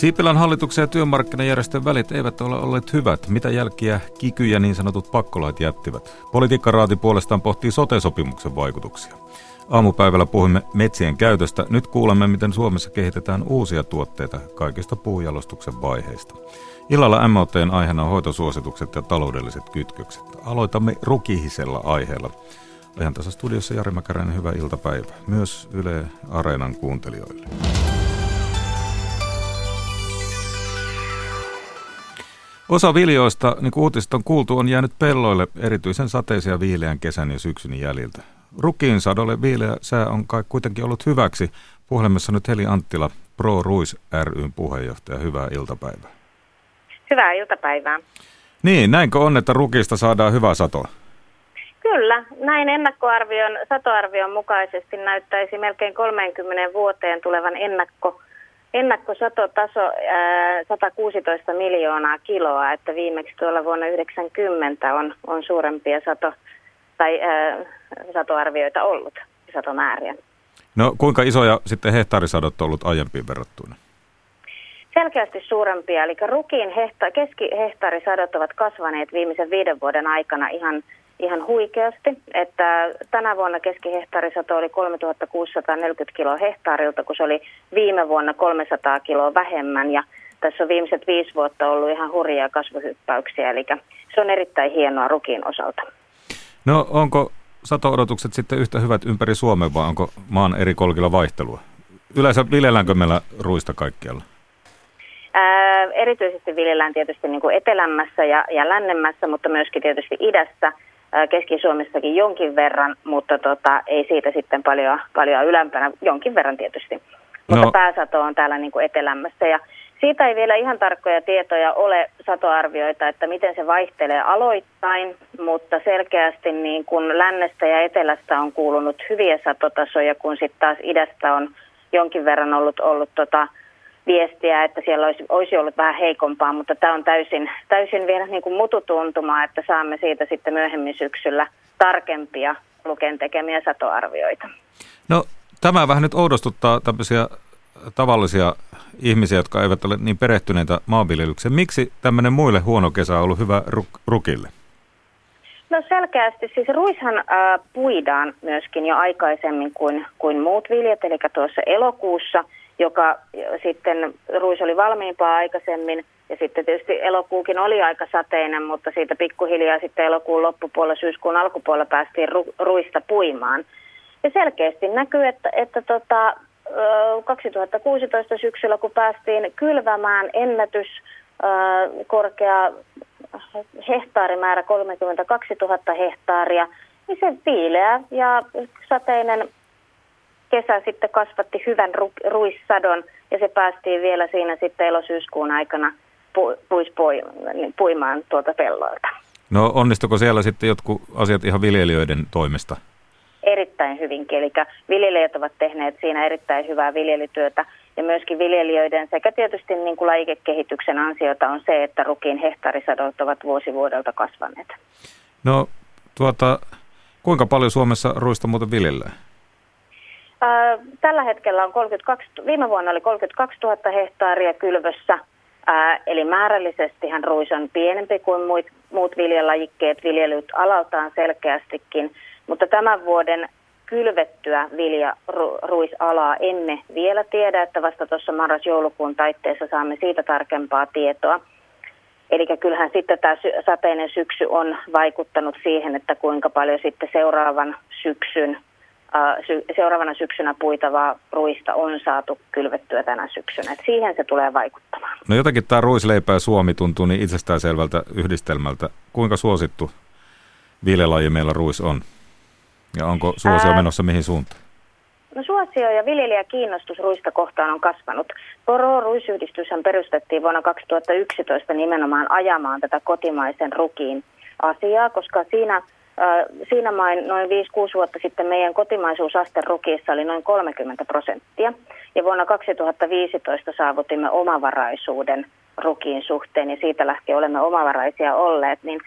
Siipilän hallituksen ja työmarkkinajärjestön välit eivät ole olleet hyvät. Mitä jälkiä kiky ja niin sanotut pakkolait jättivät? Politiikkaraati puolestaan pohtii sote-sopimuksen vaikutuksia. Aamupäivällä puhumme metsien käytöstä. Nyt kuulemme, miten Suomessa kehitetään uusia tuotteita kaikista puujalostuksen vaiheista. Illalla MOTn aiheena on hoitosuositukset ja taloudelliset kytkökset. Aloitamme rukihisella aiheella. Ajan tässä studiossa Jari Mäkäräinen, hyvää iltapäivää. Myös Yle Areenan kuuntelijoille. Osa viljoista, niin kuin uutista on kuultu, on jäänyt pelloille erityisen sateisia viileän kesän ja syksyn jäljiltä. Rukiin sadolle viileä sää on kai kuitenkin ollut hyväksi. Puhelimessa nyt Heli Anttila, Pro Ruis ryn puheenjohtaja. Hyvää iltapäivää. Hyvää iltapäivää. Niin, näinkö on, että rukista saadaan hyvä sato? Kyllä, näin ennakkoarvion, satoarvion mukaisesti näyttäisi melkein 30 vuoteen tulevan ennakko Ennakkosatotaso ää, 116 miljoonaa kiloa, että viimeksi tuolla vuonna 90 on, on suurempia sato, tai, ää, satoarvioita ollut, satomääriä. No kuinka isoja sitten hehtaarisadot on ollut aiempiin verrattuna? Selkeästi suurempia, eli rukiin hehta- keskihehtaarisadot ovat kasvaneet viimeisen viiden vuoden aikana ihan ihan huikeasti, että tänä vuonna keskihehtaarisato oli 3640 kiloa hehtaarilta, kun se oli viime vuonna 300 kiloa vähemmän ja tässä on viimeiset viisi vuotta ollut ihan hurjia kasvuhyppäyksiä, eli se on erittäin hienoa rukin osalta. No onko sato-odotukset sitten yhtä hyvät ympäri Suomea vai onko maan eri kolkilla vaihtelua? Yleensä viljelläänkö meillä ruista kaikkialla? Ää, erityisesti viljellään tietysti niin kuin etelämässä ja, ja lännemmässä, mutta myöskin tietysti idässä – Keski-Suomessakin jonkin verran, mutta tota, ei siitä sitten paljon, paljon ylempänä, jonkin verran tietysti. Mutta no. pääsato on täällä niin kuin etelämässä ja siitä ei vielä ihan tarkkoja tietoja ole satoarvioita, että miten se vaihtelee aloittain, mutta selkeästi niin kuin lännestä ja etelästä on kuulunut hyviä satotasoja, kun sitten taas idästä on jonkin verran ollut, ollut tota, viestiä, että siellä olisi, olisi ollut vähän heikompaa, mutta tämä on täysin, täysin vielä niin kuin mututuntuma, että saamme siitä sitten myöhemmin syksyllä tarkempia Luken tekemiä satoarvioita. No tämä vähän nyt oudostuttaa tämmöisiä tavallisia ihmisiä, jotka eivät ole niin perehtyneitä maanviljelykseen. Miksi tämmöinen muille huono kesä on ollut hyvä ruk- rukille? No selkeästi, siis ruishan äh, puidaan myöskin jo aikaisemmin kuin, kuin muut viljat, eli tuossa elokuussa – joka sitten ruis oli valmiimpaa aikaisemmin ja sitten tietysti elokuukin oli aika sateinen, mutta siitä pikkuhiljaa sitten elokuun loppupuolella, syyskuun alkupuolella päästiin ru, ruista puimaan. Ja selkeästi näkyy, että, että tota, 2016 syksyllä, kun päästiin kylvämään ennätys korkea hehtaarimäärä 32 000 hehtaaria, niin se viileä ja sateinen kesä sitten kasvatti hyvän ru- ruissadon ja se päästiin vielä siinä sitten elosyyskuun aikana pu- puis niin puimaan tuolta pelloilta. No onnistuko siellä sitten jotkut asiat ihan viljelijöiden toimesta? Erittäin hyvinkin, eli viljelijät ovat tehneet siinä erittäin hyvää viljelytyötä ja myöskin viljelijöiden sekä tietysti niin kuin lajikekehityksen ansiota on se, että rukiin hehtaarisadot ovat vuosi vuodelta kasvaneet. No tuota, kuinka paljon Suomessa ruista muuten viljellään? Tällä hetkellä on 32, viime vuonna oli 32 000 hehtaaria kylvössä, ää, eli hän ruis on pienempi kuin muut, muut viljalajikkeet, viljelyt alaltaan selkeästikin, mutta tämän vuoden kylvettyä viljaruisalaa emme vielä tiedä, että vasta tuossa marras-joulukuun taitteessa saamme siitä tarkempaa tietoa. Eli kyllähän sitten tämä sateinen syksy on vaikuttanut siihen, että kuinka paljon sitten seuraavan syksyn seuraavana syksynä puitavaa ruista on saatu kylvettyä tänä syksynä. Et siihen se tulee vaikuttamaan. No jotenkin tämä ruisleipä ja Suomi tuntuu niin itsestäänselvältä yhdistelmältä. Kuinka suosittu viljelaji meillä ruis on? Ja onko suosio menossa mihin suuntaan? No suosio ja viljelijäkiinnostus ruista kohtaan on kasvanut. Poro ruisyhdistyshän perustettiin vuonna 2011 nimenomaan ajamaan tätä kotimaisen rukiin asiaa, koska siinä Siinä main noin 5-6 vuotta sitten meidän kotimaisuusaste rukiissa oli noin 30 prosenttia. Ja vuonna 2015 saavutimme omavaraisuuden rukiin suhteen ja siitä lähtien olemme omavaraisia olleet. Niin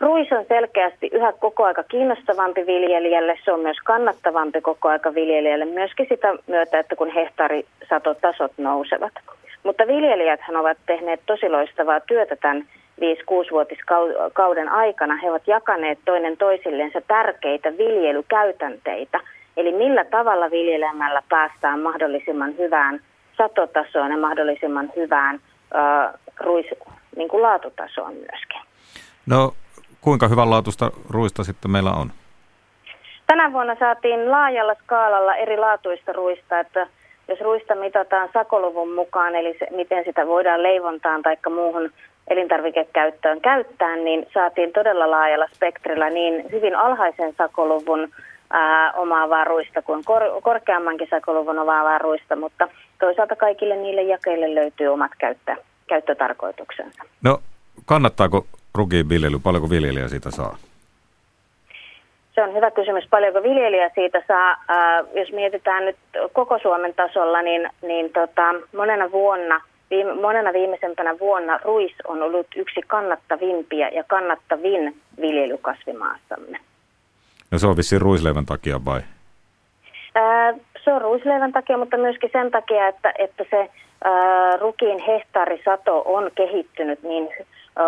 ruis on selkeästi yhä koko aika kiinnostavampi viljelijälle, se on myös kannattavampi koko aika viljelijälle, myöskin sitä myötä, että kun hehtaarisatotasot nousevat. Mutta viljelijäthän ovat tehneet tosi loistavaa työtä tämän 5-6-vuotiskauden aikana. He ovat jakaneet toinen toisillensa tärkeitä viljelykäytänteitä. Eli millä tavalla viljelemällä päästään mahdollisimman hyvään satotasoon ja mahdollisimman hyvään äh, ruis, niin kuin laatutasoon myöskin. No kuinka hyvän laatusta ruista sitten meillä on? Tänä vuonna saatiin laajalla skaalalla eri laatuista ruista, että jos ruista mitataan sakoluvun mukaan, eli se, miten sitä voidaan leivontaan tai muuhun elintarvikekäyttöön käyttää, niin saatiin todella laajalla spektrillä niin hyvin alhaisen sakoluvun ää, omaavaa ruista kuin kor- korkeammankin sakoluvun omaavaa ruista, mutta toisaalta kaikille niille jakeille löytyy omat käyttö, käyttötarkoituksensa. No kannattaako rukiin viljely, paljonko viljelijä siitä saa? Se on hyvä kysymys, paljonko viljelijä siitä saa. Jos mietitään nyt koko Suomen tasolla, niin, niin tota, monena vuonna, viime, monena viimeisempänä vuonna ruis on ollut yksi kannattavimpia ja kannattavin viljelykasvimaassamme. No se on vissiin ruisleivän takia vai? Ää, se on ruisleivän takia, mutta myöskin sen takia, että, että se ää, rukiin hehtaarisato on kehittynyt niin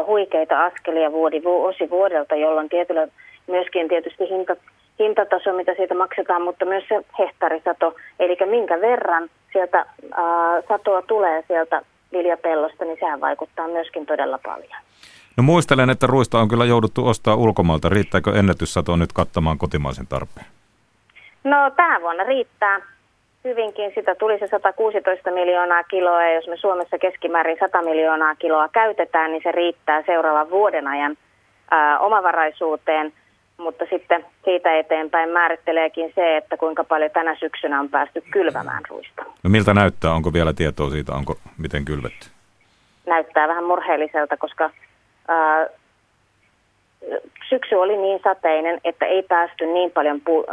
huikeita askelia vuodi, vuosi vuodelta, jolloin tietyllä myöskin tietysti hinta, hintataso, mitä siitä maksetaan, mutta myös se hehtaarisato, eli minkä verran sieltä ää, satoa tulee sieltä viljapellosta, niin sehän vaikuttaa myöskin todella paljon. No muistelen, että ruista on kyllä jouduttu ostaa ulkomailta. Riittääkö ennätyssato nyt kattamaan kotimaisen tarpeen? No tänä vuonna riittää hyvinkin. Sitä tuli se 116 miljoonaa kiloa ja jos me Suomessa keskimäärin 100 miljoonaa kiloa käytetään, niin se riittää seuraavan vuoden ajan ää, omavaraisuuteen. Mutta sitten siitä eteenpäin määritteleekin se, että kuinka paljon tänä syksynä on päästy kylvämään ruista. No miltä näyttää? Onko vielä tietoa siitä, onko miten kylvetty? Näyttää vähän murheelliselta, koska ää, syksy oli niin sateinen, että ei päästy niin paljon pu-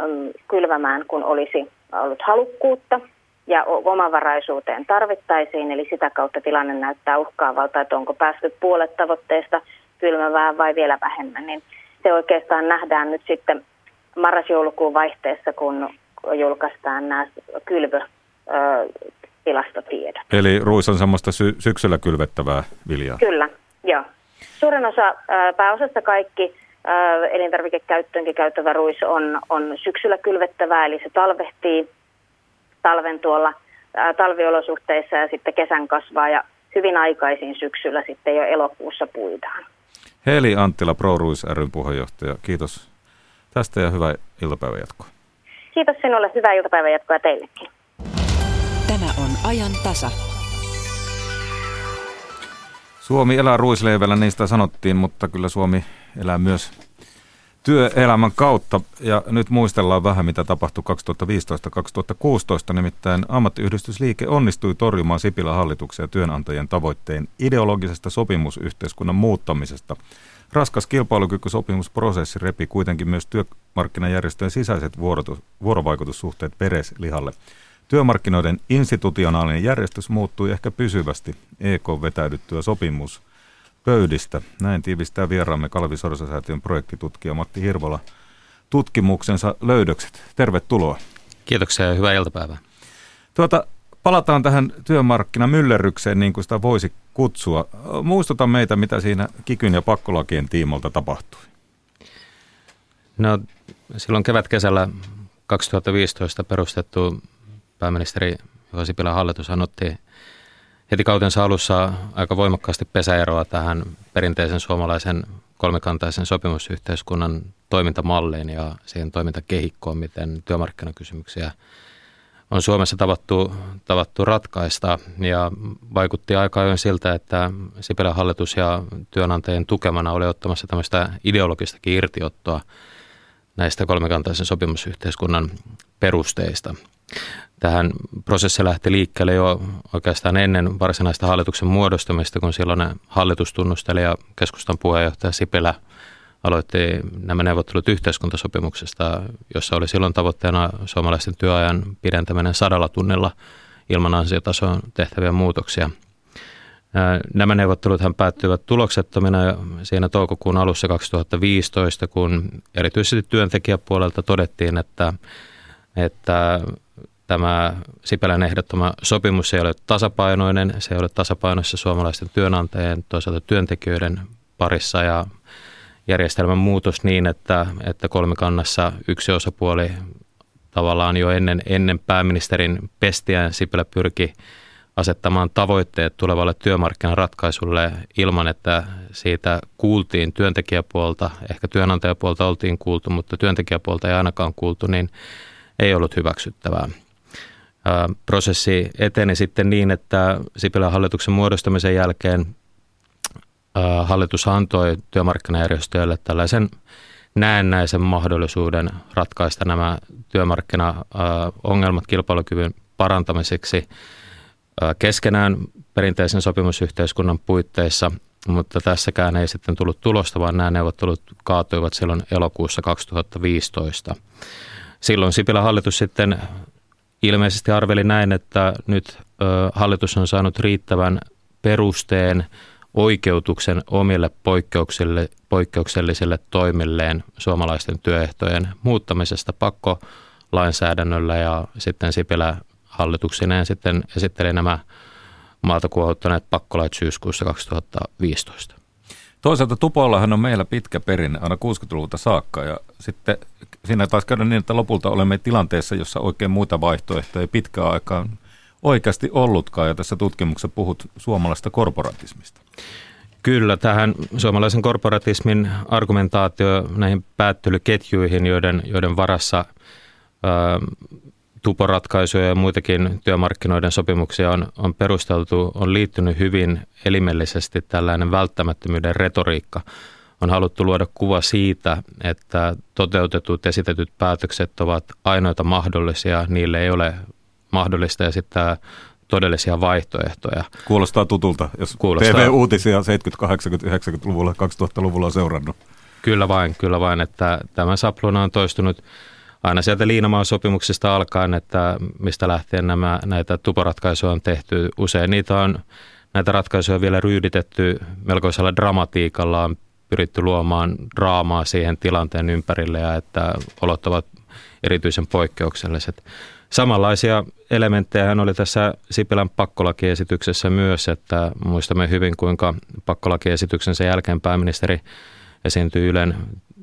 kylvämään kuin olisi ollut halukkuutta ja omavaraisuuteen tarvittaisiin, eli sitä kautta tilanne näyttää uhkaavalta, että onko päästy puolet tavoitteesta kylmävään vai vielä vähemmän, niin se oikeastaan nähdään nyt sitten marras-joulukuun vaihteessa, kun julkaistaan nämä kylvötilastotiedot. Eli ruis on semmoista sy- syksyllä kylvettävää viljaa? Kyllä, joo. Suurin osa, pääosassa kaikki elintarvikekäyttöönkin käyttävä ruis on, on syksyllä kylvettävää, eli se talvehtii talven tuolla talviolosuhteissa ja sitten kesän kasvaa ja hyvin aikaisin syksyllä sitten jo elokuussa puidaan. Heli Anttila, Pro Ruis ryn puheenjohtaja. Kiitos tästä ja hyvää iltapäivän jatkoa. Kiitos sinulle, hyvää iltapäivän jatkoa teillekin. Tämä on ajan tasa. Suomi elää ruisleivällä, niistä sanottiin, mutta kyllä Suomi elää myös työelämän kautta. Ja nyt muistellaan vähän, mitä tapahtui 2015-2016. Nimittäin ammattiyhdistysliike onnistui torjumaan Sipilän hallituksen ja työnantajien tavoitteen ideologisesta sopimusyhteiskunnan muuttamisesta. Raskas kilpailukykysopimusprosessi repi kuitenkin myös työmarkkinajärjestöjen sisäiset vuorovaikutussuhteet pereslihalle. Työmarkkinoiden institutionaalinen järjestys muuttui ehkä pysyvästi EK vetäydyttyä sopimus pöydistä. Näin tiivistää vieraamme Kalvi Sorsasäätiön projektitutkija Matti Hirvola tutkimuksensa löydökset. Tervetuloa. Kiitoksia ja hyvää iltapäivää. Tuota, palataan tähän työmarkkinamyllerrykseen, niin kuin sitä voisi kutsua. Muistuta meitä, mitä siinä kikyn ja pakkolakien tiimolta tapahtui. No, silloin kevät-kesällä 2015 perustettu pääministeri Juha Sipilän hallitus otti heti kautensa alussa aika voimakkaasti pesäeroa tähän perinteisen suomalaisen kolmikantaisen sopimusyhteiskunnan toimintamalliin ja siihen toimintakehikkoon, miten työmarkkinakysymyksiä on Suomessa tavattu, tavattu ratkaista ja vaikutti aika ajoin siltä, että Sipilän hallitus ja työnantajien tukemana oli ottamassa tämmöistä ideologistakin irtiottoa näistä kolmikantaisen sopimusyhteiskunnan perusteista. Tähän prosessi lähti liikkeelle jo oikeastaan ennen varsinaista hallituksen muodostumista, kun silloin hallitustunnustelija keskustan puheenjohtaja Sipilä aloitti nämä neuvottelut yhteiskuntasopimuksesta, jossa oli silloin tavoitteena suomalaisten työajan pidentäminen sadalla tunnilla ilman ansiotasoon tehtäviä muutoksia. Nämä neuvotteluthan päättyivät tuloksettomina siinä toukokuun alussa 2015, kun erityisesti työntekijäpuolelta todettiin, että, että tämä Sipelän ehdottoma sopimus ei ole tasapainoinen, se ei ole tasapainoissa suomalaisten työnantajien, toisaalta työntekijöiden parissa ja järjestelmän muutos niin, että, että kolmikannassa yksi osapuoli tavallaan jo ennen, ennen pääministerin pestiään Sipilä pyrki asettamaan tavoitteet tulevalle työmarkkinaratkaisulle ilman, että siitä kuultiin työntekijäpuolta, ehkä työnantajapuolta oltiin kuultu, mutta työntekijäpuolta ei ainakaan kuultu, niin ei ollut hyväksyttävää. Prosessi eteni sitten niin, että Sipilän hallituksen muodostamisen jälkeen hallitus antoi työmarkkinajärjestöille tällaisen näennäisen mahdollisuuden ratkaista nämä työmarkkinaongelmat kilpailukyvyn parantamiseksi keskenään perinteisen sopimusyhteiskunnan puitteissa, mutta tässäkään ei sitten tullut tulosta, vaan nämä neuvottelut kaatuivat silloin elokuussa 2015. Silloin Sipilän hallitus sitten ilmeisesti arveli näin, että nyt hallitus on saanut riittävän perusteen oikeutuksen omille poikkeukselle, poikkeuksellisille toimilleen suomalaisten työehtojen muuttamisesta pakkolainsäädännöllä ja sitten Sipilä hallituksineen sitten esitteli nämä maalta kuohuttaneet pakkolait syyskuussa 2015. Toisaalta Tupollahan on meillä pitkä perinne aina 60-luvulta saakka ja sitten siinä taisi käydä niin, että lopulta olemme tilanteessa, jossa oikein muita vaihtoehtoja pitkään aikaan oikeasti ollutkaan ja tässä tutkimuksessa puhut suomalaista korporatismista. Kyllä, tähän suomalaisen korporatismin argumentaatio näihin päättelyketjuihin, joiden, joiden varassa ää, tuporatkaisuja ja muitakin työmarkkinoiden sopimuksia on, on perusteltu, on liittynyt hyvin elimellisesti tällainen välttämättömyyden retoriikka. On haluttu luoda kuva siitä, että toteutetut esitetyt päätökset ovat ainoita mahdollisia, niille ei ole mahdollista esittää todellisia vaihtoehtoja. Kuulostaa tutulta, jos Kuulostaa. TV-uutisia 70-, 80-, 90-luvulla, 2000-luvulla on seurannut. Kyllä vain, kyllä vain, että tämä sapluna on toistunut aina sieltä Liinamaan sopimuksesta alkaen, että mistä lähtien nämä, näitä tuporatkaisuja on tehty. Usein niitä on, näitä ratkaisuja vielä ryyditetty melkoisella dramatiikalla, on pyritty luomaan draamaa siihen tilanteen ympärille ja että olot ovat erityisen poikkeukselliset. Samanlaisia elementtejä oli tässä Sipilän pakkolakiesityksessä myös, että muistamme hyvin kuinka pakkolakiesityksen sen jälkeen pääministeri esiintyi Ylen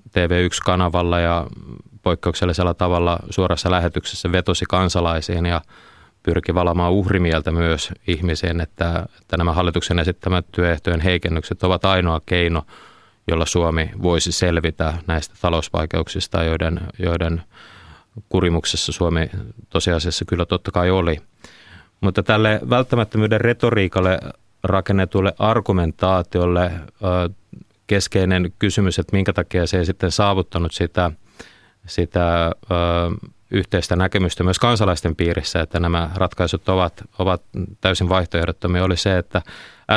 TV1-kanavalla ja poikkeuksellisella tavalla suorassa lähetyksessä vetosi kansalaisiin ja pyrki valamaan uhrimieltä myös ihmisiin, että, että nämä hallituksen esittämät työehtojen heikennykset ovat ainoa keino, jolla Suomi voisi selvitä näistä talousvaikeuksista, joiden, joiden kurimuksessa Suomi tosiasiassa kyllä totta kai oli. Mutta tälle välttämättömyyden retoriikalle rakennetulle argumentaatiolle keskeinen kysymys, että minkä takia se ei sitten saavuttanut sitä, sitä yhteistä näkemystä myös kansalaisten piirissä, että nämä ratkaisut ovat, ovat täysin vaihtoehdottomia, oli se, että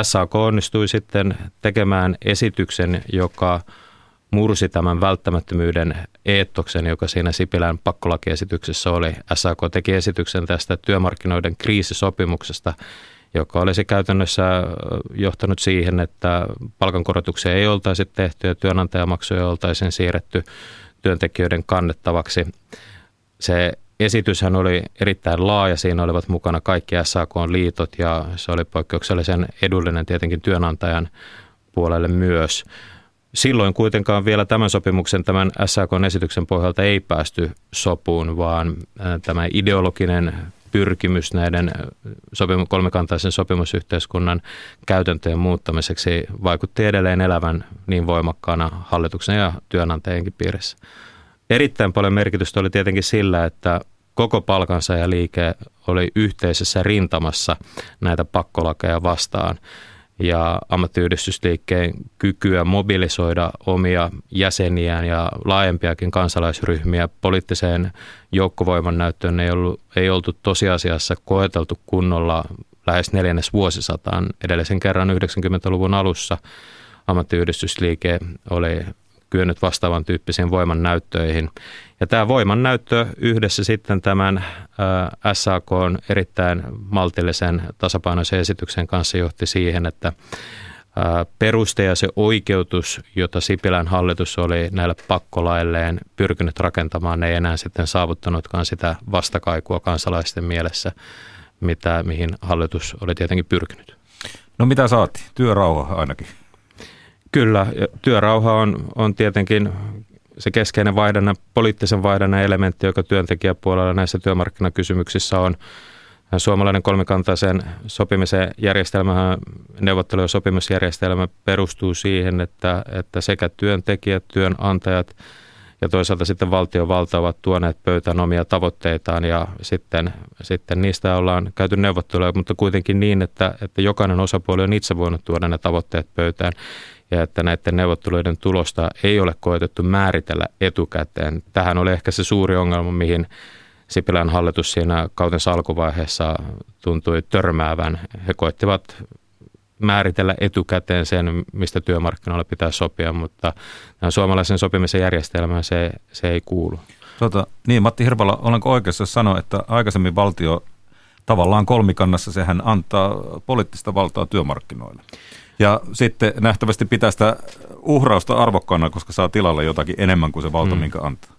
SAK onnistui sitten tekemään esityksen, joka mursi tämän välttämättömyyden eettoksen, joka siinä Sipilän pakkolakiesityksessä oli. SAK teki esityksen tästä työmarkkinoiden kriisisopimuksesta, joka olisi käytännössä johtanut siihen, että palkankorotuksia ei oltaisi tehty ja työnantajamaksuja oltaisiin siirretty työntekijöiden kannettavaksi. Se esityshän oli erittäin laaja, siinä olivat mukana kaikki SAK-liitot ja se oli poikkeuksellisen edullinen tietenkin työnantajan puolelle myös. Silloin kuitenkaan vielä tämän sopimuksen, tämän SAK-esityksen pohjalta ei päästy sopuun, vaan tämä ideologinen pyrkimys näiden sopimu- kolmikantaisen sopimusyhteiskunnan käytäntöjen muuttamiseksi vaikutti edelleen elävän niin voimakkaana hallituksen ja työnantajienkin piirissä. Erittäin paljon merkitystä oli tietenkin sillä, että koko palkansaajaliike oli yhteisessä rintamassa näitä pakkolakeja vastaan – ja ammattiyhdistysliikkeen kykyä mobilisoida omia jäseniään ja laajempiakin kansalaisryhmiä poliittiseen joukkovoiman näyttöön ei, ollut, ei oltu tosiasiassa koeteltu kunnolla lähes neljännes vuosisataan. Edellisen kerran 90-luvun alussa ammattiyhdistysliike oli kyennyt vastaavan tyyppisiin voimannäyttöihin. Ja tämä voimannäyttö yhdessä sitten tämän SAK on erittäin maltillisen tasapainoisen esityksen kanssa johti siihen, että peruste ja se oikeutus, jota Sipilän hallitus oli näille pakkolailleen pyrkinyt rakentamaan, ei enää sitten saavuttanutkaan sitä vastakaikua kansalaisten mielessä, mitä, mihin hallitus oli tietenkin pyrkinyt. No mitä saati? Työrauha ainakin. Kyllä, työrauha on, on tietenkin se keskeinen vaihdannan, poliittisen vaihdannan elementti, joka työntekijäpuolella näissä työmarkkinakysymyksissä on. Suomalainen kolmikantaisen sopimisen järjestelmä, neuvottelu- ja sopimusjärjestelmä perustuu siihen, että, että sekä työntekijät, työnantajat ja toisaalta sitten valtiovalta ovat tuoneet pöytään omia tavoitteitaan ja sitten, sitten niistä ollaan käyty neuvotteluja, mutta kuitenkin niin, että, että jokainen osapuoli on itse voinut tuoda ne tavoitteet pöytään ja että näiden neuvotteluiden tulosta ei ole koetettu määritellä etukäteen. Tähän oli ehkä se suuri ongelma, mihin Sipilän hallitus siinä kautensa alkuvaiheessa tuntui törmäävän. He koettivat määritellä etukäteen sen, mistä työmarkkinoilla pitää sopia, mutta suomalaisen sopimisen järjestelmään se, se ei kuulu. Tota, niin, Matti Hirvala, olenko oikeassa sanoa, että aikaisemmin valtio tavallaan kolmikannassa sehän antaa poliittista valtaa työmarkkinoille? Ja sitten nähtävästi pitää sitä uhrausta arvokkaana, koska saa tilalle jotakin enemmän kuin se valta, mm. minkä antaa.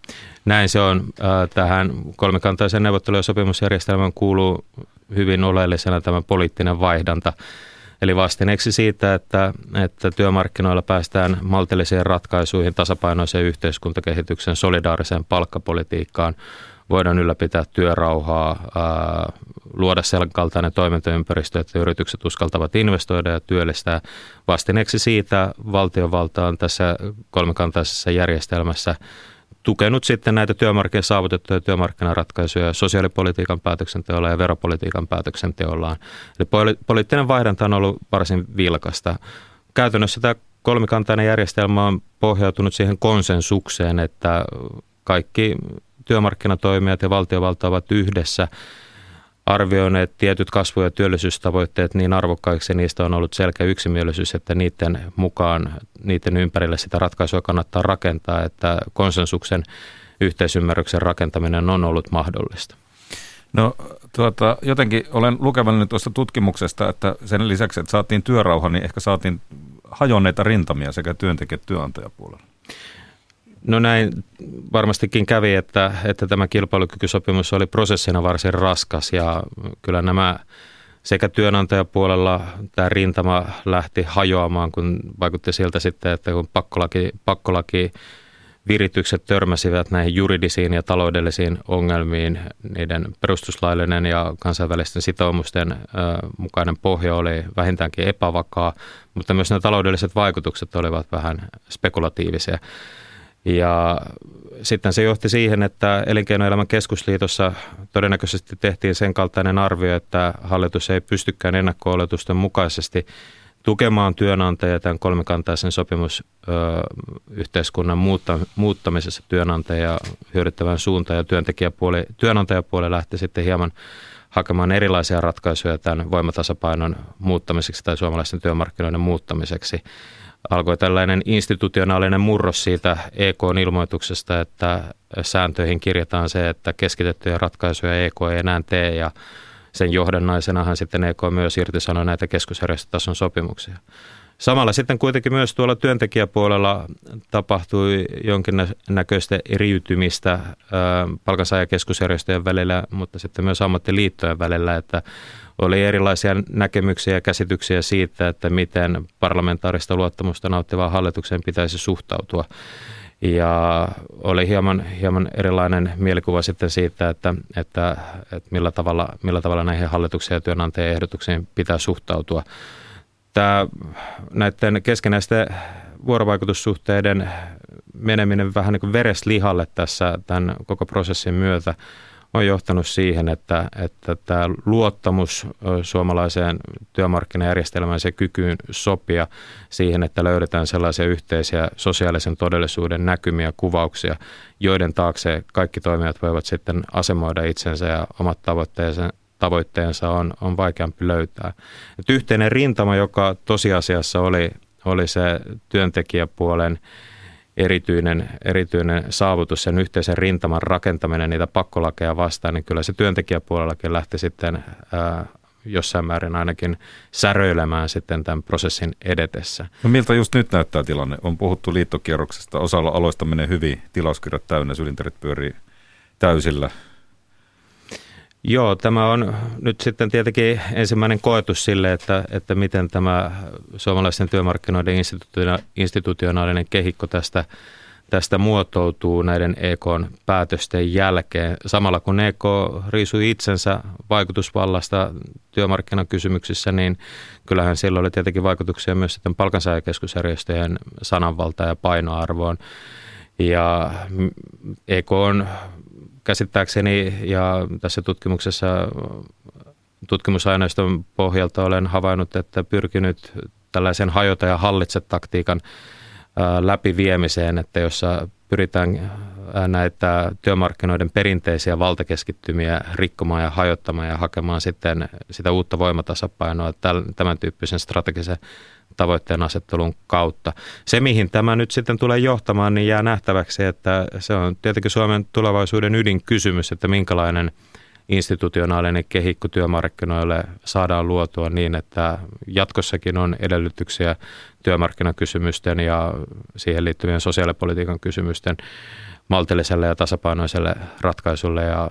Näin se on. Tähän kolmikantaisen neuvottelu- ja sopimusjärjestelmään kuuluu hyvin oleellisena tämä poliittinen vaihdanta. Eli vastineeksi siitä, että, että työmarkkinoilla päästään maltilliseen ratkaisuihin, tasapainoiseen yhteiskuntakehityksen, solidaariseen palkkapolitiikkaan, voidaan ylläpitää työrauhaa, ää, luoda sen kaltainen toimintaympäristö, että yritykset uskaltavat investoida ja työllistää. Vastineeksi siitä valtiovalta on tässä kolmikantaisessa järjestelmässä tukenut sitten näitä työmarkkinoiden saavutettuja työmarkkinaratkaisuja sosiaalipolitiikan päätöksenteolla ja veropolitiikan päätöksenteollaan. Eli poliittinen vaihdanta on ollut varsin vilkasta. Käytännössä tämä kolmikantainen järjestelmä on pohjautunut siihen konsensukseen, että kaikki työmarkkinatoimijat ja valtiovalta ovat yhdessä arvioineet tietyt kasvu- ja työllisyystavoitteet niin arvokkaiksi ja niistä on ollut selkeä yksimielisyys, että niiden mukaan, niiden ympärille sitä ratkaisua kannattaa rakentaa, että konsensuksen yhteisymmärryksen rakentaminen on ollut mahdollista. No tuota, jotenkin olen lukevallinen tuosta tutkimuksesta, että sen lisäksi, että saatiin työrauha, niin ehkä saatiin hajonneita rintamia sekä työntekijät työnantajapuolella. No näin varmastikin kävi, että, että tämä kilpailukykysopimus oli prosessina varsin raskas ja kyllä nämä sekä työnantajapuolella tämä rintama lähti hajoamaan, kun vaikutti siltä sitten, että kun pakkolaki, pakkolaki viritykset törmäsivät näihin juridisiin ja taloudellisiin ongelmiin, niiden perustuslaillinen ja kansainvälisten sitoumusten mukainen pohja oli vähintäänkin epävakaa, mutta myös nämä taloudelliset vaikutukset olivat vähän spekulatiivisia. Ja sitten se johti siihen, että Elinkeinoelämän keskusliitossa todennäköisesti tehtiin sen kaltainen arvio, että hallitus ei pystykään ennakko mukaisesti tukemaan työnantajia tämän kolmikantaisen sopimusyhteiskunnan muuttamisessa. Työnantajia hyödyttävän suuntaan ja työntekijäpuoli, työnantajapuoli lähti sitten hieman hakemaan erilaisia ratkaisuja tämän voimatasapainon muuttamiseksi tai suomalaisten työmarkkinoiden muuttamiseksi alkoi tällainen institutionaalinen murros siitä EK-ilmoituksesta, että sääntöihin kirjataan se, että keskitettyjä ratkaisuja EK ei enää tee ja sen johdannaisenahan sitten EK myös irtisanoi näitä keskusjärjestötason sopimuksia. Samalla sitten kuitenkin myös tuolla työntekijäpuolella tapahtui jonkinnäköistä eriytymistä palkansaajakeskusjärjestöjen välillä, mutta sitten myös ammattiliittojen välillä, että oli erilaisia näkemyksiä ja käsityksiä siitä, että miten parlamentaarista luottamusta nauttivaan hallitukseen pitäisi suhtautua. Ja oli hieman, hieman erilainen mielikuva sitten siitä, että, että, että millä, tavalla, millä tavalla näihin hallituksen ja työnantajien ehdotuksiin pitää suhtautua. Tämä, näiden keskenäisten vuorovaikutussuhteiden meneminen vähän niin kuin vereslihalle tässä tämän koko prosessin myötä on johtanut siihen, että, että tämä luottamus suomalaiseen työmarkkinajärjestelmään se kykyyn sopia siihen, että löydetään sellaisia yhteisiä sosiaalisen todellisuuden näkymiä, kuvauksia, joiden taakse kaikki toimijat voivat sitten asemoida itsensä ja omat tavoitteensa, tavoitteensa on, on vaikeampi löytää. Et yhteinen rintama, joka tosiasiassa oli, oli se työntekijäpuolen erityinen, erityinen saavutus, sen yhteisen rintaman rakentaminen niitä pakkolakeja vastaan, niin kyllä se työntekijäpuolellakin lähti sitten ää, jossain määrin ainakin säröilemään sitten tämän prosessin edetessä. No miltä just nyt näyttää tilanne? On puhuttu liittokierroksesta, osalla aloista menee hyvin, tilauskirjat täynnä, sylinterit pyörii täysillä. Joo, tämä on nyt sitten tietenkin ensimmäinen koetus sille, että, että miten tämä suomalaisten työmarkkinoiden institutionaalinen kehikko tästä, tästä muotoutuu näiden EK-päätösten jälkeen. Samalla kun EK riisui itsensä vaikutusvallasta työmarkkinakysymyksissä, niin kyllähän sillä oli tietenkin vaikutuksia myös sitten palkansaajakeskusjärjestöjen sananvalta ja painoarvoon. Ja EK on käsittääkseni ja tässä tutkimuksessa tutkimusaineiston pohjalta olen havainnut, että pyrkinyt tällaisen hajota ja hallitse taktiikan läpiviemiseen, että jossa pyritään näitä työmarkkinoiden perinteisiä valtakeskittymiä rikkomaan ja hajottamaan ja hakemaan sitten sitä uutta voimatasapainoa tämän tyyppisen strategisen tavoitteen asettelun kautta. Se, mihin tämä nyt sitten tulee johtamaan, niin jää nähtäväksi, että se on tietenkin Suomen tulevaisuuden ydinkysymys, että minkälainen institutionaalinen kehikko työmarkkinoille saadaan luotua niin, että jatkossakin on edellytyksiä työmarkkinakysymysten ja siihen liittyvien sosiaalipolitiikan kysymysten maltilliselle ja tasapainoiselle ratkaisulle ja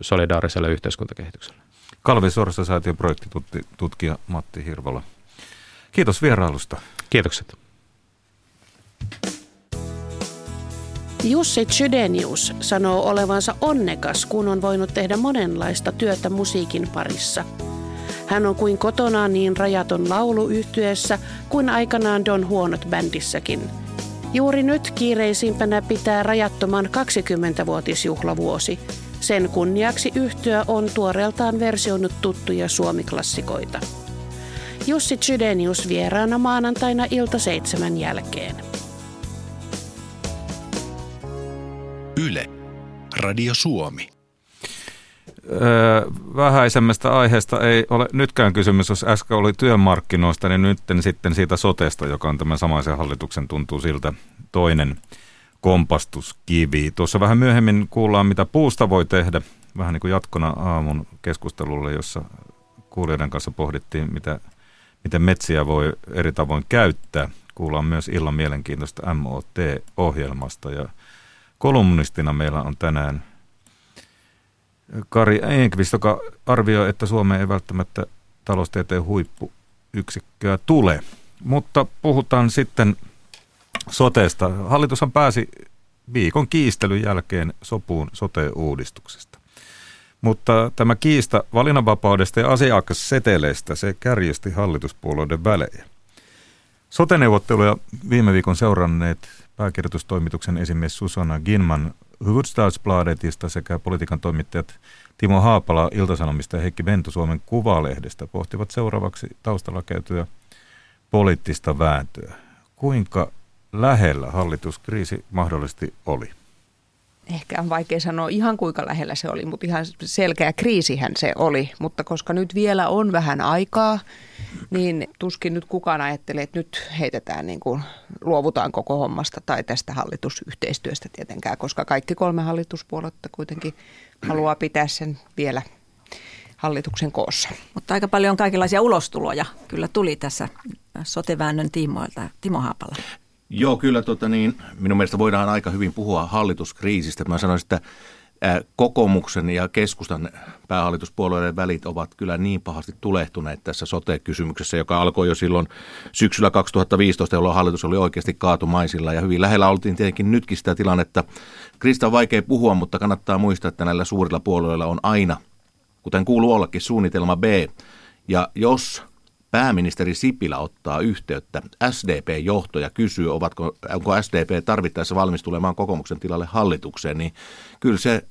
solidaariselle yhteiskuntakehitykselle. Kalvi Sorsa-säätiön projektitutkija Matti Hirvola. Kiitos vierailusta. Kiitokset. Jussi Chydenius sanoo olevansa onnekas, kun on voinut tehdä monenlaista työtä musiikin parissa. Hän on kuin kotonaan niin rajaton laulu yhtyessä kuin aikanaan Don Huonot bändissäkin. Juuri nyt kiireisimpänä pitää rajattoman 20-vuotisjuhlavuosi. Sen kunniaksi yhtyä on tuoreeltaan versioinut tuttuja suomiklassikoita. Jussi Chydenius vieraana maanantaina ilta seitsemän jälkeen. Yle. Radio Suomi. Öö, vähäisemmästä aiheesta ei ole nytkään kysymys, jos äsken oli työmarkkinoista, niin nyt sitten siitä sotesta, joka on tämän samaisen hallituksen tuntuu siltä toinen kompastuskivi. Tuossa vähän myöhemmin kuullaan, mitä puusta voi tehdä, vähän niin kuin jatkona aamun keskustelulle, jossa kuulijoiden kanssa pohdittiin, mitä miten metsiä voi eri tavoin käyttää. Kuullaan myös illan mielenkiintoista MOT-ohjelmasta ja kolumnistina meillä on tänään Kari Enqvist, joka arvioi, että Suomeen ei välttämättä taloustieteen huippuyksikköä tule. Mutta puhutaan sitten soteesta. Hallitushan pääsi viikon kiistelyn jälkeen sopuun sote-uudistuksesta. Mutta tämä kiista valinnanvapaudesta ja asiakasseteleistä, se kärjisti hallituspuolueiden välejä. Soteneuvotteluja viime viikon seuranneet pääkirjoitustoimituksen esimies Susanna Ginman Hufvudstadsbladetista sekä politiikan toimittajat Timo Haapala Iltasanomista ja Heikki Bentu Suomen Kuvalehdestä pohtivat seuraavaksi taustalla käytyä poliittista vääntöä. Kuinka lähellä hallituskriisi mahdollisesti oli? Ehkä on vaikea sanoa ihan kuinka lähellä se oli, mutta ihan selkeä kriisihän se oli. Mutta koska nyt vielä on vähän aikaa, niin tuskin nyt kukaan ajattelee, että nyt heitetään niin kuin, luovutaan koko hommasta tai tästä hallitusyhteistyöstä tietenkään, koska kaikki kolme hallituspuoluetta kuitenkin haluaa pitää sen vielä hallituksen koossa. Mutta aika paljon kaikenlaisia ulostuloja kyllä tuli tässä soteväännön tiimoilta. Timo Haapala. Joo, kyllä tota niin, minun mielestä voidaan aika hyvin puhua hallituskriisistä. Mä sanoisin, että kokoomuksen ja keskustan päähallituspuolueiden välit ovat kyllä niin pahasti tulehtuneet tässä sote-kysymyksessä, joka alkoi jo silloin syksyllä 2015, jolloin hallitus oli oikeasti kaatumaisilla ja hyvin lähellä oltiin tietenkin nytkin sitä tilannetta. Krista on vaikea puhua, mutta kannattaa muistaa, että näillä suurilla puolueilla on aina, kuten kuuluu ollakin, suunnitelma B. Ja jos pääministeri Sipilä ottaa yhteyttä SDP-johto ja kysyy, ovatko, onko SDP tarvittaessa valmis tulemaan kokoomuksen tilalle hallitukseen, niin kyllä se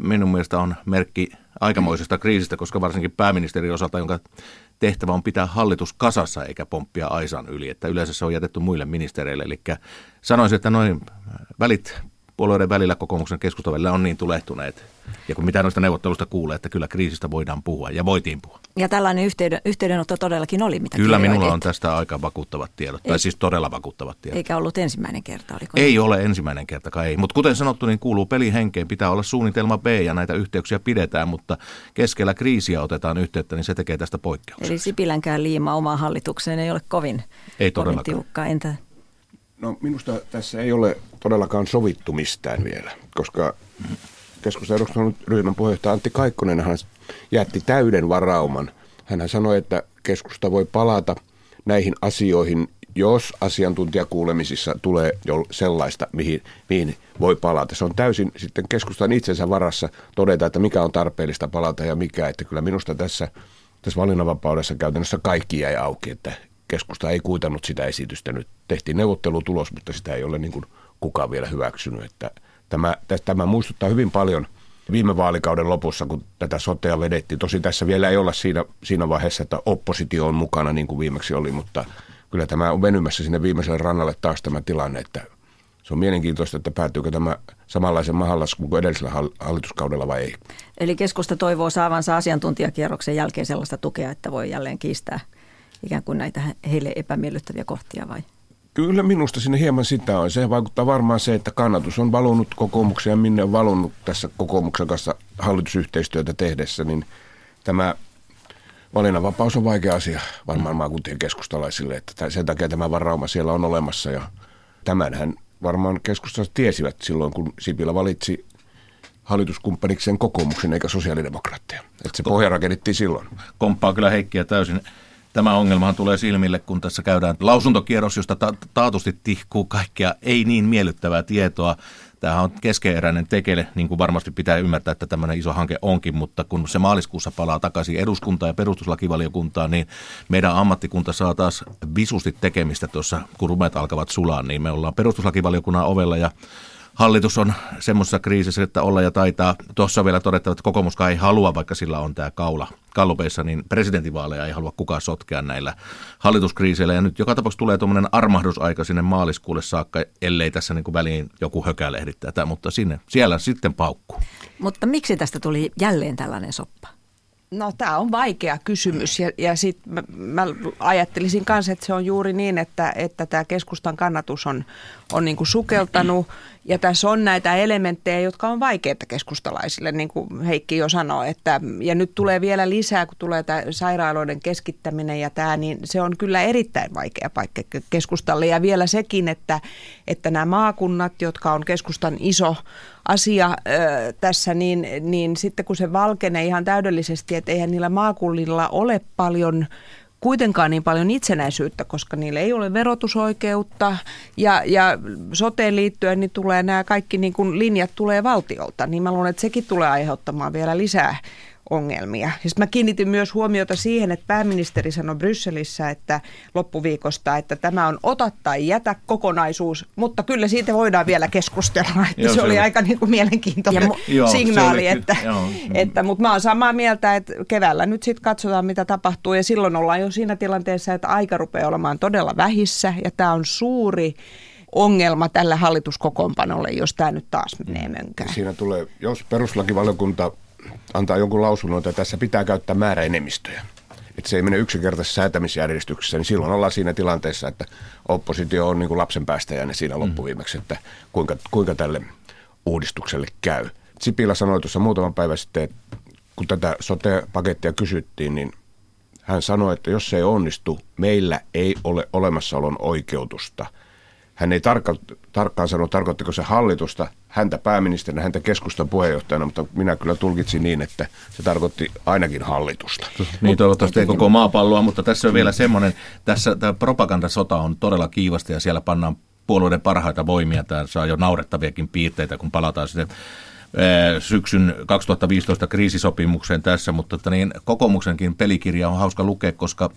minun mielestä on merkki aikamoisesta kriisistä, koska varsinkin pääministerin osalta, jonka tehtävä on pitää hallitus kasassa eikä pomppia aisan yli, että yleensä se on jätetty muille ministereille. Eli sanoisin, että noin välit puolueiden välillä, kokoomuksen keskustan välillä on niin tulehtuneet. Ja kun mitä noista neuvottelusta kuulee, että kyllä kriisistä voidaan puhua ja voitiin puhua. Ja tällainen yhteyden, yhteydenotto todellakin oli, mitä Kyllä minulla on tästä aika vakuuttavat tiedot, Ei, tai siis todella vakuuttavat tiedot. Eikä ollut ensimmäinen kerta, oliko? Ei niin? ole ensimmäinen kerta, ei. Mutta kuten sanottu, niin kuuluu pelihenkeen, pitää olla suunnitelma B ja näitä yhteyksiä pidetään, mutta keskellä kriisiä otetaan yhteyttä, niin se tekee tästä poikkeuksen. Eli Sipilänkään liima omaan hallitukseen ei ole kovin, ei kovin tiukka. Entä No minusta tässä ei ole todellakaan sovittu mistään vielä, koska keskustan ryhmän puheenjohtaja Antti Kaikkonen hän jätti täyden varauman. Hän sanoi, että keskusta voi palata näihin asioihin, jos asiantuntijakuulemisissa tulee jo sellaista, mihin, mihin voi palata. Se on täysin sitten keskustan itsensä varassa todeta, että mikä on tarpeellista palata ja mikä. Että kyllä minusta tässä, tässä valinnanvapaudessa käytännössä kaikki jäi auki, että keskusta ei kuitannut sitä esitystä. Nyt tehtiin neuvottelutulos, mutta sitä ei ole niin kuin kukaan vielä hyväksynyt. Että tämä, tämä muistuttaa hyvin paljon viime vaalikauden lopussa, kun tätä sotea vedettiin. Tosi tässä vielä ei olla siinä, siinä vaiheessa, että oppositio on mukana niin kuin viimeksi oli, mutta kyllä tämä on venymässä sinne viimeiselle rannalle taas tämä tilanne, että se on mielenkiintoista, että päättyykö tämä samanlaisen mahallaskun kuin edellisellä hallituskaudella vai ei. Eli keskusta toivoo saavansa asiantuntijakierroksen jälkeen sellaista tukea, että voi jälleen kiistää ikään kuin näitä heille epämiellyttäviä kohtia vai? Kyllä minusta sinne hieman sitä on. Se vaikuttaa varmaan se, että kannatus on valunut kokoomukseen ja minne on valunut tässä kokoomuksen kanssa hallitusyhteistyötä tehdessä, niin tämä valinnanvapaus on vaikea asia varmaan maakuntien keskustalaisille, että sen takia tämä varauma siellä on olemassa ja tämänhän varmaan keskustassa tiesivät silloin, kun Sipilä valitsi hallituskumppanikseen kokoomuksen eikä sosiaalidemokraatteja. Että se pohja rakennettiin silloin. Komppaa kyllä Heikkiä täysin. Tämä ongelmahan tulee silmille, kun tässä käydään lausuntokierros, josta ta- taatusti tihkuu kaikkea ei niin miellyttävää tietoa. Tämähän on keskeeräinen tekele, niin kuin varmasti pitää ymmärtää, että tämmöinen iso hanke onkin, mutta kun se maaliskuussa palaa takaisin eduskuntaan ja perustuslakivaliokuntaan, niin meidän ammattikunta saa taas visusti tekemistä tuossa, kun rumet alkavat sulaa, niin me ollaan perustuslakivaliokunnan ovella ja hallitus on semmoisessa kriisissä, että olla ja taitaa. Tuossa vielä todettava, että kokoomuskaan ei halua, vaikka sillä on tämä kaula kallupeissa, niin presidentinvaaleja ei halua kukaan sotkea näillä hallituskriiseillä. Ja nyt joka tapauksessa tulee tuommoinen armahdusaika sinne maaliskuulle saakka, ellei tässä niin kuin väliin joku hökälehdi tätä, mutta sinne, siellä sitten paukkuu. Mutta miksi tästä tuli jälleen tällainen soppa? No tämä on vaikea kysymys ja, ja sitten mä, mä ajattelisin kanssa, että se on juuri niin, että, että tämä keskustan kannatus on, on niin kuin sukeltanut ja tässä on näitä elementtejä, jotka on vaikeita keskustalaisille, niin kuin Heikki jo sanoi. Että, ja nyt tulee vielä lisää, kun tulee tämä sairaaloiden keskittäminen ja tämä, niin se on kyllä erittäin vaikea paikka keskustalle. Ja vielä sekin, että, että nämä maakunnat, jotka on keskustan iso asia ö, tässä, niin, niin sitten kun se valkenee ihan täydellisesti, että eihän niillä maakunnilla ole paljon kuitenkaan niin paljon itsenäisyyttä, koska niillä ei ole verotusoikeutta. Ja, ja soteen liittyen niin tulee nämä kaikki niin kuin linjat tulee valtiolta, niin mä luulen, että sekin tulee aiheuttamaan vielä lisää ongelmia. Ja mä kiinnitin myös huomiota siihen, että pääministeri sanoi Brysselissä että loppuviikosta, että tämä on ota tai jätä kokonaisuus, mutta kyllä siitä voidaan vielä keskustella. Että joo, se, se oli, oli aika niin kuin mielenkiintoinen ja, mu- signaali. Joo, että, joo. että, mutta mä oon samaa mieltä, että keväällä nyt sitten katsotaan, mitä tapahtuu. Ja silloin ollaan jo siinä tilanteessa, että aika rupeaa olemaan todella vähissä. Ja tämä on suuri ongelma tällä hallituskokoonpanolle, jos tämä nyt taas menee mönkään. Siinä tulee, jos peruslakivaliokunta antaa jonkun lausunnon, että tässä pitää käyttää määräenemmistöjä. Että se ei mene yksinkertaisessa säätämisjärjestyksessä, niin silloin ollaan siinä tilanteessa, että oppositio on niin kuin lapsen päästäjänne siinä loppuviimeksi, että kuinka, kuinka tälle uudistukselle käy. Sipilä sanoi tuossa muutama päivä sitten, kun tätä sote-pakettia kysyttiin, niin hän sanoi, että jos se ei onnistu, meillä ei ole olemassaolon oikeutusta – hän ei tarkka, tarkkaan sano, tarkoittiko se hallitusta, häntä pääministerinä, häntä keskustan puheenjohtajana, mutta minä kyllä tulkitsin niin, että se tarkoitti ainakin hallitusta. Niin toivottavasti ei koko maapalloa, mutta tässä on vielä semmoinen, tässä tämä propagandasota on todella kiivasta ja siellä pannaan puolueiden parhaita voimia. Tämä saa jo naurettaviakin piirteitä, kun palataan sitten syksyn 2015 kriisisopimukseen tässä, mutta että niin, kokoomuksenkin pelikirja on hauska lukea, koska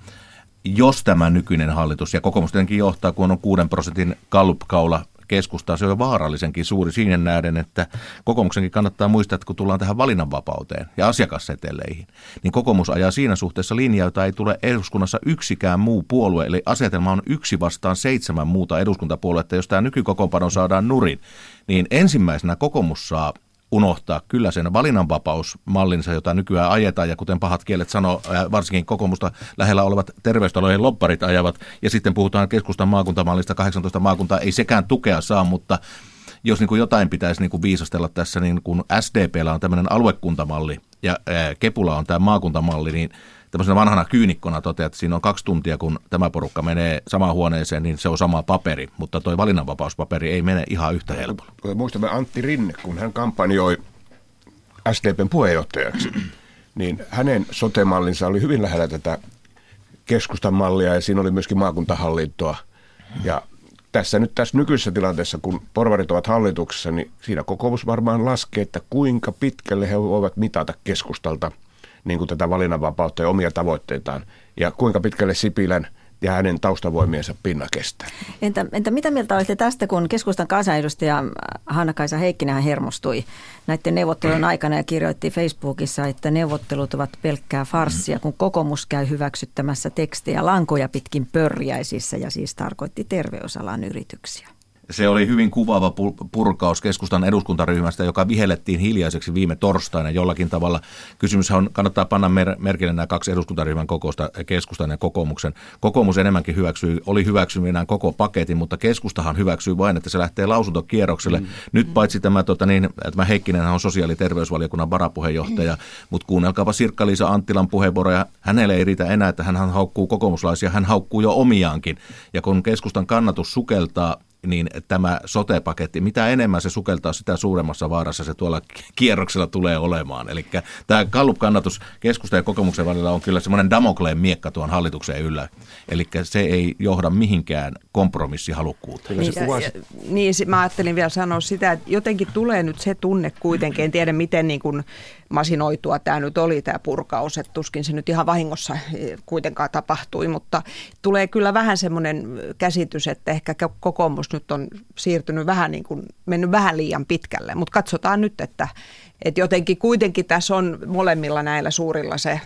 jos tämä nykyinen hallitus, ja kokoomus tietenkin johtaa, kun on 6 prosentin kallupkaula keskustaa. Se on jo vaarallisenkin suuri siinä nähden, että kokoomuksenkin kannattaa muistaa, että kun tullaan tähän valinnanvapauteen ja asiakasseteleihin, niin kokoomus ajaa siinä suhteessa linjaa, jota ei tule eduskunnassa yksikään muu puolue. Eli asetelma on yksi vastaan seitsemän muuta eduskuntapuoluetta. Jos tämä nykykokoonpano saadaan nurin, niin ensimmäisenä kokoomus saa unohtaa. Kyllä sen valinnanvapausmallinsa, jota nykyään ajetaan, ja kuten pahat kielet sanoo, varsinkin kokoomusta lähellä olevat terveystalojen lopparit ajavat, ja sitten puhutaan keskustan maakuntamallista, 18 maakuntaa, ei sekään tukea saa, mutta jos niin kuin jotain pitäisi niin kuin viisastella tässä, niin kun SDPllä on tämmöinen aluekuntamalli ja Kepula on tämä maakuntamalli, niin tämmöisenä vanhana kyynikkona toteaa, että siinä on kaksi tuntia, kun tämä porukka menee samaan huoneeseen, niin se on sama paperi, mutta toi valinnanvapauspaperi ei mene ihan yhtä helpolla. Muistamme Antti Rinne, kun hän kampanjoi SDPn puheenjohtajaksi, niin hänen sotemallinsa oli hyvin lähellä tätä keskustan mallia ja siinä oli myöskin maakuntahallintoa. Ja tässä nyt tässä nykyisessä tilanteessa, kun porvarit ovat hallituksessa, niin siinä kokoomus varmaan laskee, että kuinka pitkälle he voivat mitata keskustalta – niin kuin tätä valinnanvapautta ja omia tavoitteitaan. Ja kuinka pitkälle Sipilän ja hänen taustavoimiensa pinna kestää. Entä, entä mitä mieltä olette tästä, kun keskustan kansanedustaja Hanna-Kaisa Heikkinen hermostui näiden neuvottelujen aikana ja kirjoitti Facebookissa, että neuvottelut ovat pelkkää farssia, kun kokoomus käy hyväksyttämässä tekstejä lankoja pitkin pörjäisissä ja siis tarkoitti terveysalan yrityksiä. Se oli hyvin kuvaava purkaus keskustan eduskuntaryhmästä, joka vihellettiin hiljaiseksi viime torstaina jollakin tavalla. Kysymys on, kannattaa panna mer- merkille nämä kaksi eduskuntaryhmän kokousta, keskustan ja kokoomuksen. Kokoomus enemmänkin hyväksyi, oli hyväksyminen koko paketin, mutta keskustahan hyväksyy vain, että se lähtee lausuntokierrokselle. Mm. Nyt paitsi tämä, tota niin, tämä Heikkinen on sosiaali- ja terveysvaliokunnan varapuheenjohtaja, mm. mutta kuunnelkaapa Sirkka-Liisa Anttilan puheenvuoroja. Hänelle ei riitä enää, että hän haukkuu kokoomuslaisia, hän haukkuu jo omiaankin. Ja kun keskustan kannatus sukeltaa, niin tämä sote-paketti, mitä enemmän se sukeltaa, sitä suuremmassa vaarassa se tuolla kierroksella tulee olemaan. Eli tämä Gallup-kannatus keskusta ja kokoomuksen välillä on kyllä semmoinen Damokleen miekka tuon hallituksen yllä. Eli se ei johda mihinkään kompromissihalukkuuteen. Niin, niin, mä ajattelin vielä sanoa sitä, että jotenkin tulee nyt se tunne kuitenkin, en tiedä miten niin kuin masinoitua tämä nyt oli tämä purkaus, että tuskin se nyt ihan vahingossa kuitenkaan tapahtui, mutta tulee kyllä vähän semmoinen käsitys, että ehkä kokoomus nyt on siirtynyt vähän niin kuin, mennyt vähän liian pitkälle, mutta katsotaan nyt, että, että jotenkin kuitenkin tässä on molemmilla näillä suurilla se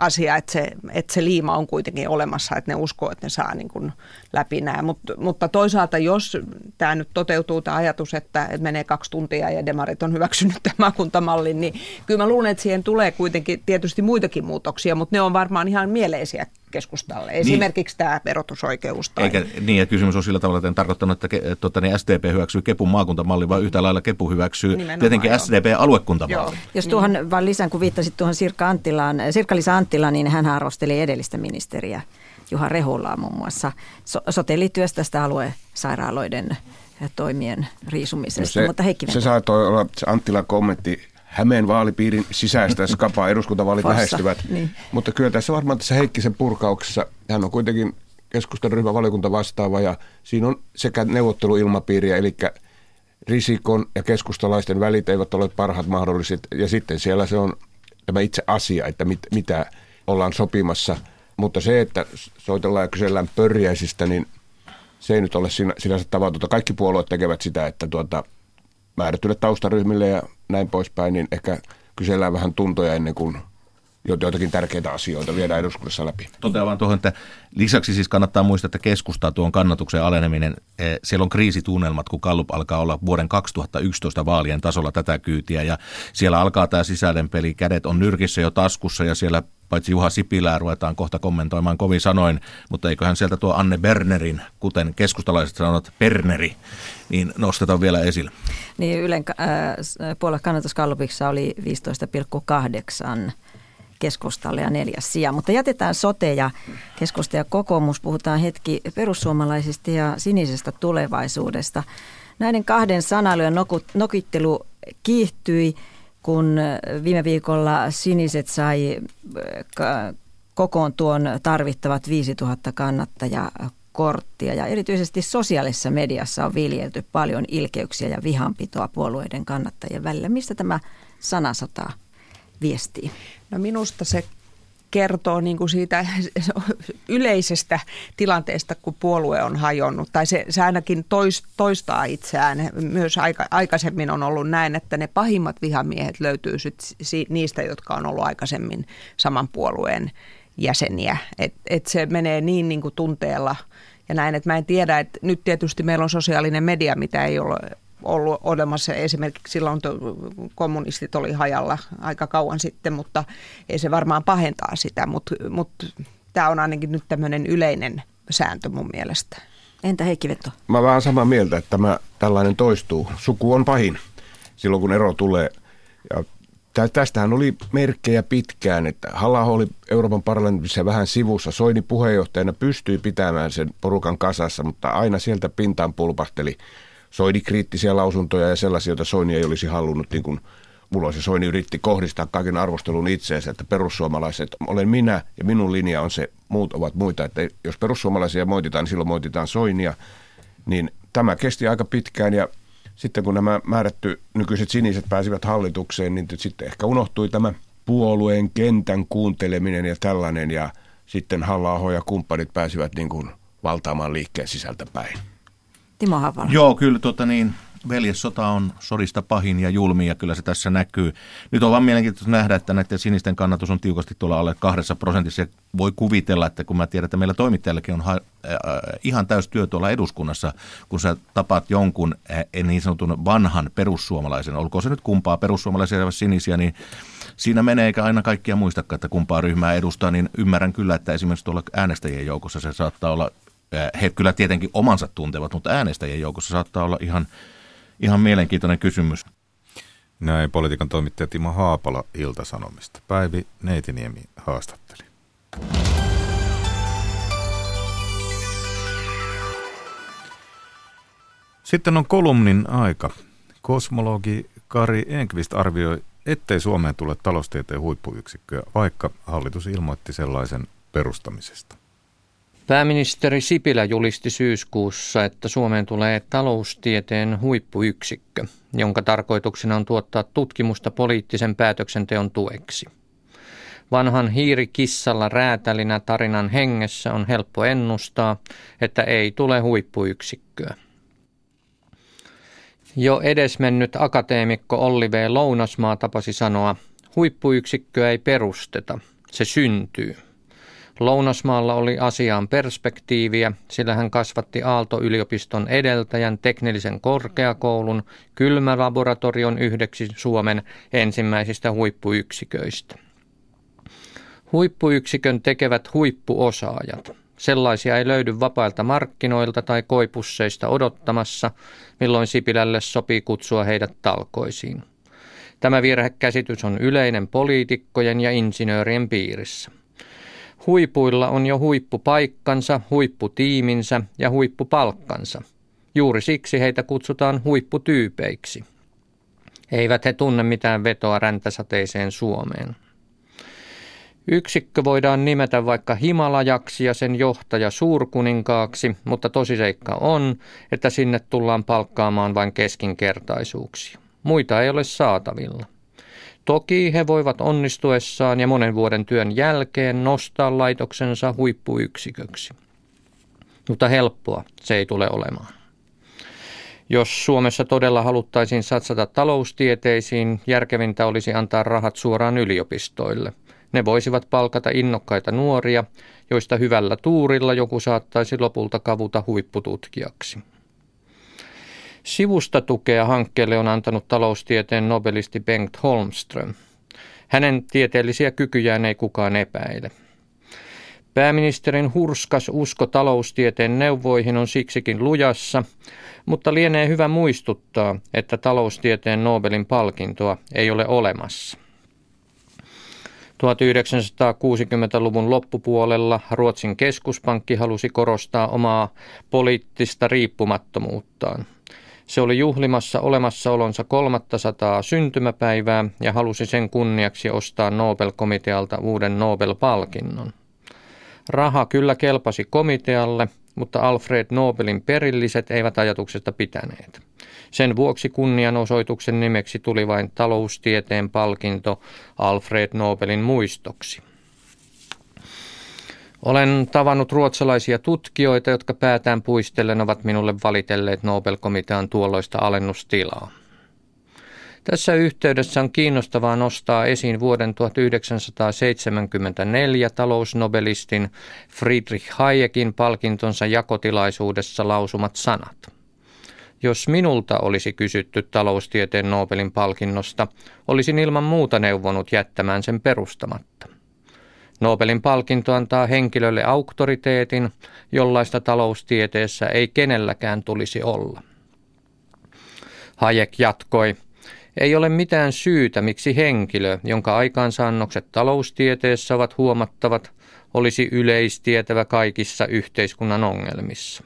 asia, että se, että se liima on kuitenkin olemassa, että ne uskoo, että ne saa niin kuin läpi nämä. Mut, mutta toisaalta, jos tämä nyt toteutuu tämä ajatus, että, että menee kaksi tuntia ja demarit on hyväksynyt tämän maakuntamallin, niin kyllä mä luulen, että siihen tulee kuitenkin tietysti muitakin muutoksia, mutta ne on varmaan ihan mieleisiä keskustalle. Esimerkiksi niin. tämä verotusoikeus. Tai... Eikä, niin, ja kysymys on sillä tavalla, että en tarkoittanut, että ke, tuota, niin SDP hyväksyy Kepun maakuntamalli, vaan yhtä lailla Kepu hyväksyy Nimenomaan, tietenkin SDP-aluekuntamalli. Jos tuohon niin. vaan lisään, kun viittasit tuohon Sirkka Anttilaan, Sirkka-Liisa Anttilaan, niin hän arvosteli edellistä ministeriä Juha Rehulaa muun muassa so- sotelityöstä tästä aluesairaaloiden toimien riisumisesta. No se, mutta Heikki se saattoi olla se Anttilan kommentti Hämeen vaalipiirin sisäistä skapaa eduskuntavaalit Fassa, lähestyvät. Niin. Mutta kyllä tässä varmaan tässä Heikkisen purkauksessa, hän on kuitenkin keskustan ryhmän valiokunta vastaava ja siinä on sekä neuvotteluilmapiiriä, eli risikon ja keskustalaisten välit eivät ole parhaat mahdolliset. Ja sitten siellä se on tämä itse asia, että mit, mitä ollaan sopimassa. Mutta se, että soitellaan ja kysellään pörjäisistä, niin se ei nyt ole sinänsä tavatonta. Kaikki puolueet tekevät sitä, että tuota, määrätyille taustaryhmille ja näin poispäin, niin ehkä kysellään vähän tuntoja ennen kuin joitakin tärkeitä asioita viedään eduskunnassa läpi. Totean vaan tuohon, että lisäksi siis kannattaa muistaa, että keskustaa tuon kannatuksen aleneminen, eh, siellä on kriisitunnelmat, kun Kallup alkaa olla vuoden 2011 vaalien tasolla tätä kyytiä ja siellä alkaa tämä sisäinen peli, kädet on nyrkissä jo taskussa ja siellä paitsi Juha Sipilää ruvetaan kohta kommentoimaan kovin sanoin, mutta eiköhän sieltä tuo Anne Bernerin, kuten keskustalaiset sanovat, Berneri, niin nostetaan vielä esille. Niin Ylen äh, puolella kannatuskallupissa oli 15,8 keskustalle ja neljäs sija. Mutta jätetään sote ja keskusta ja kokoomus. Puhutaan hetki perussuomalaisista ja sinisestä tulevaisuudesta. Näiden kahden sanailujen nokittelu kiihtyi kun viime viikolla Siniset sai kokoon tuon tarvittavat 5000 korttia ja erityisesti sosiaalisessa mediassa on viljelty paljon ilkeyksiä ja vihanpitoa puolueiden kannattajien välillä. Mistä tämä sanasota viestii? No minusta se kertoo niin kuin siitä yleisestä tilanteesta, kun puolue on hajonnut. Tai se, se ainakin tois, toistaa itseään. Myös aika, aikaisemmin on ollut näin, että ne pahimmat vihamiehet löytyy niistä, jotka on ollut aikaisemmin saman puolueen jäseniä. Et, et se menee niin, niin kuin tunteella ja näin, että mä en tiedä, että nyt tietysti meillä on sosiaalinen media, mitä ei ole ollut olemassa esimerkiksi silloin, kun kommunistit oli hajalla aika kauan sitten, mutta ei se varmaan pahentaa sitä, mutta, mutta tämä on ainakin nyt tämmöinen yleinen sääntö mun mielestä. Entä Heikki Vetto? Mä vähän samaa mieltä, että tämä tällainen toistuu. Suku on pahin silloin, kun ero tulee. Ja tästähän oli merkkejä pitkään, että halla oli Euroopan parlamentissa vähän sivussa. Soini puheenjohtajana pystyi pitämään sen porukan kasassa, mutta aina sieltä pintaan pulpahteli Soini kriittisiä lausuntoja ja sellaisia, joita Soini ei olisi halunnut, niin kuin mulla se Soini yritti kohdistaa kaiken arvostelun itseensä, että perussuomalaiset, olen minä ja minun linja on se, muut ovat muita, että jos perussuomalaisia moititaan, niin silloin moititaan Soinia, niin tämä kesti aika pitkään ja sitten kun nämä määrätty nykyiset siniset pääsivät hallitukseen, niin sitten ehkä unohtui tämä puolueen kentän kuunteleminen ja tällainen ja sitten halla ja kumppanit pääsivät niin kuin valtaamaan liikkeen sisältä päin. Timo Havala. Joo, kyllä tota niin, veljessota on sodista pahin ja julmi ja kyllä se tässä näkyy. Nyt on vaan mielenkiintoista nähdä, että näiden sinisten kannatus on tiukasti tuolla alle kahdessa prosentissa. Ja voi kuvitella, että kun mä tiedän, että meillä toimittajallakin on ha- äh, ihan täys työ tuolla eduskunnassa, kun sä tapaat jonkun äh, niin sanotun vanhan perussuomalaisen, olkoon se nyt kumpaa perussuomalaisia vai sinisiä, niin siinä menee eikä aina kaikkia muistakaan, että kumpaa ryhmää edustaa, niin ymmärrän kyllä, että esimerkiksi tuolla äänestäjien joukossa se saattaa olla he kyllä tietenkin omansa tuntevat, mutta äänestäjien joukossa saattaa olla ihan, ihan mielenkiintoinen kysymys. Näin politiikan toimittaja Timo Haapala Ilta-Sanomista. Päivi Neitiniemi haastatteli. Sitten on kolumnin aika. Kosmologi Kari Enqvist arvioi, ettei Suomeen tule taloustieteen huippuyksikköä, vaikka hallitus ilmoitti sellaisen perustamisesta. Pääministeri Sipilä julisti syyskuussa, että Suomeen tulee taloustieteen huippuyksikkö, jonka tarkoituksena on tuottaa tutkimusta poliittisen päätöksenteon tueksi. Vanhan hiirikissalla räätälinä tarinan hengessä on helppo ennustaa, että ei tule huippuyksikköä. Jo edesmennyt akateemikko Olli V. Lounasmaa tapasi sanoa, huippuyksikköä ei perusteta, se syntyy. Lounasmaalla oli asiaan perspektiiviä, sillä hän kasvatti Aalto-yliopiston edeltäjän teknillisen korkeakoulun kylmälaboratorion yhdeksi Suomen ensimmäisistä huippuyksiköistä. Huippuyksikön tekevät huippuosaajat. Sellaisia ei löydy vapailta markkinoilta tai koipusseista odottamassa, milloin Sipilälle sopii kutsua heidät talkoisiin. Tämä virhekäsitys on yleinen poliitikkojen ja insinöörien piirissä. Huipuilla on jo huippupaikkansa, huipputiiminsä ja huippupalkkansa. Juuri siksi heitä kutsutaan huipputyypeiksi. Eivät he tunne mitään vetoa räntäsateiseen Suomeen. Yksikkö voidaan nimetä vaikka Himalajaksi ja sen johtaja suurkuninkaaksi, mutta tosiseikka on, että sinne tullaan palkkaamaan vain keskinkertaisuuksia. Muita ei ole saatavilla. Toki he voivat onnistuessaan ja monen vuoden työn jälkeen nostaa laitoksensa huippuyksiköksi. Mutta helppoa se ei tule olemaan. Jos Suomessa todella haluttaisiin satsata taloustieteisiin, järkevintä olisi antaa rahat suoraan yliopistoille. Ne voisivat palkata innokkaita nuoria, joista hyvällä tuurilla joku saattaisi lopulta kavuta huippututkijaksi. Sivusta tukea hankkeelle on antanut taloustieteen nobelisti Bengt Holmström. Hänen tieteellisiä kykyjään ei kukaan epäile. Pääministerin hurskas usko taloustieteen neuvoihin on siksikin lujassa, mutta lienee hyvä muistuttaa, että taloustieteen Nobelin palkintoa ei ole olemassa. 1960-luvun loppupuolella Ruotsin keskuspankki halusi korostaa omaa poliittista riippumattomuuttaan – se oli juhlimassa olemassaolonsa 300 syntymäpäivää ja halusi sen kunniaksi ostaa Nobel-komitealta uuden Nobel-palkinnon. Raha kyllä kelpasi komitealle, mutta Alfred Nobelin perilliset eivät ajatuksesta pitäneet. Sen vuoksi kunnianosoituksen nimeksi tuli vain taloustieteen palkinto Alfred Nobelin muistoksi. Olen tavannut ruotsalaisia tutkijoita, jotka päätään puistellen ovat minulle valitelleet Nobel-komitean tuolloista alennustilaa. Tässä yhteydessä on kiinnostavaa nostaa esiin vuoden 1974 talousnobelistin Friedrich Hayekin palkintonsa jakotilaisuudessa lausumat sanat. Jos minulta olisi kysytty taloustieteen Nobelin palkinnosta, olisin ilman muuta neuvonut jättämään sen perustamatta. Nobelin palkinto antaa henkilölle auktoriteetin, jollaista taloustieteessä ei kenelläkään tulisi olla. Hayek jatkoi, ei ole mitään syytä, miksi henkilö, jonka aikaansaannokset taloustieteessä ovat huomattavat, olisi yleistietävä kaikissa yhteiskunnan ongelmissa.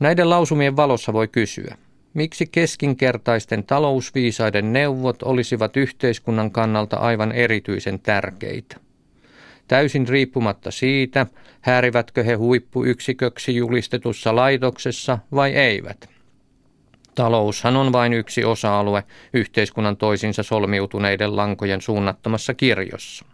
Näiden lausumien valossa voi kysyä, miksi keskinkertaisten talousviisaiden neuvot olisivat yhteiskunnan kannalta aivan erityisen tärkeitä. Täysin riippumatta siitä, häirivätkö he huippuyksiköksi julistetussa laitoksessa vai eivät – Taloushan on vain yksi osa-alue yhteiskunnan toisinsa solmiutuneiden lankojen suunnattomassa kirjossa.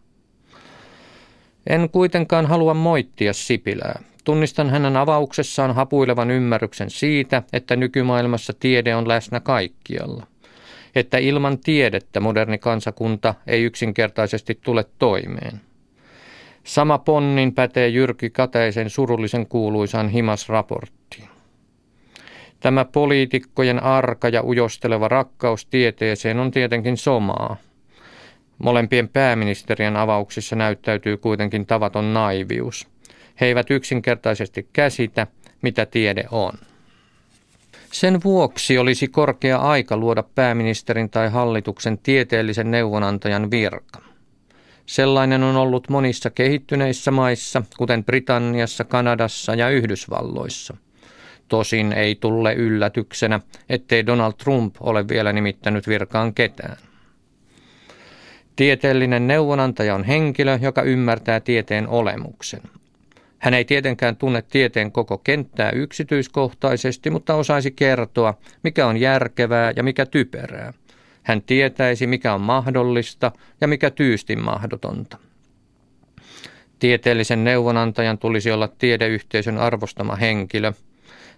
En kuitenkaan halua moittia Sipilää. Tunnistan hänen avauksessaan hapuilevan ymmärryksen siitä, että nykymaailmassa tiede on läsnä kaikkialla. Että ilman tiedettä moderni kansakunta ei yksinkertaisesti tule toimeen. Sama ponnin pätee Jyrki Kateisen surullisen kuuluisaan Himas-raporttiin. Tämä poliitikkojen arka ja ujosteleva rakkaus tieteeseen on tietenkin somaa. Molempien pääministerien avauksissa näyttäytyy kuitenkin tavaton naivius. He eivät yksinkertaisesti käsitä, mitä tiede on. Sen vuoksi olisi korkea aika luoda pääministerin tai hallituksen tieteellisen neuvonantajan virka. Sellainen on ollut monissa kehittyneissä maissa, kuten Britanniassa, Kanadassa ja Yhdysvalloissa – Tosin ei tulle yllätyksenä, ettei Donald Trump ole vielä nimittänyt virkaan ketään. Tieteellinen neuvonantaja on henkilö, joka ymmärtää tieteen olemuksen. Hän ei tietenkään tunne tieteen koko kenttää yksityiskohtaisesti, mutta osaisi kertoa, mikä on järkevää ja mikä typerää. Hän tietäisi, mikä on mahdollista ja mikä tyystin mahdotonta. Tieteellisen neuvonantajan tulisi olla tiedeyhteisön arvostama henkilö –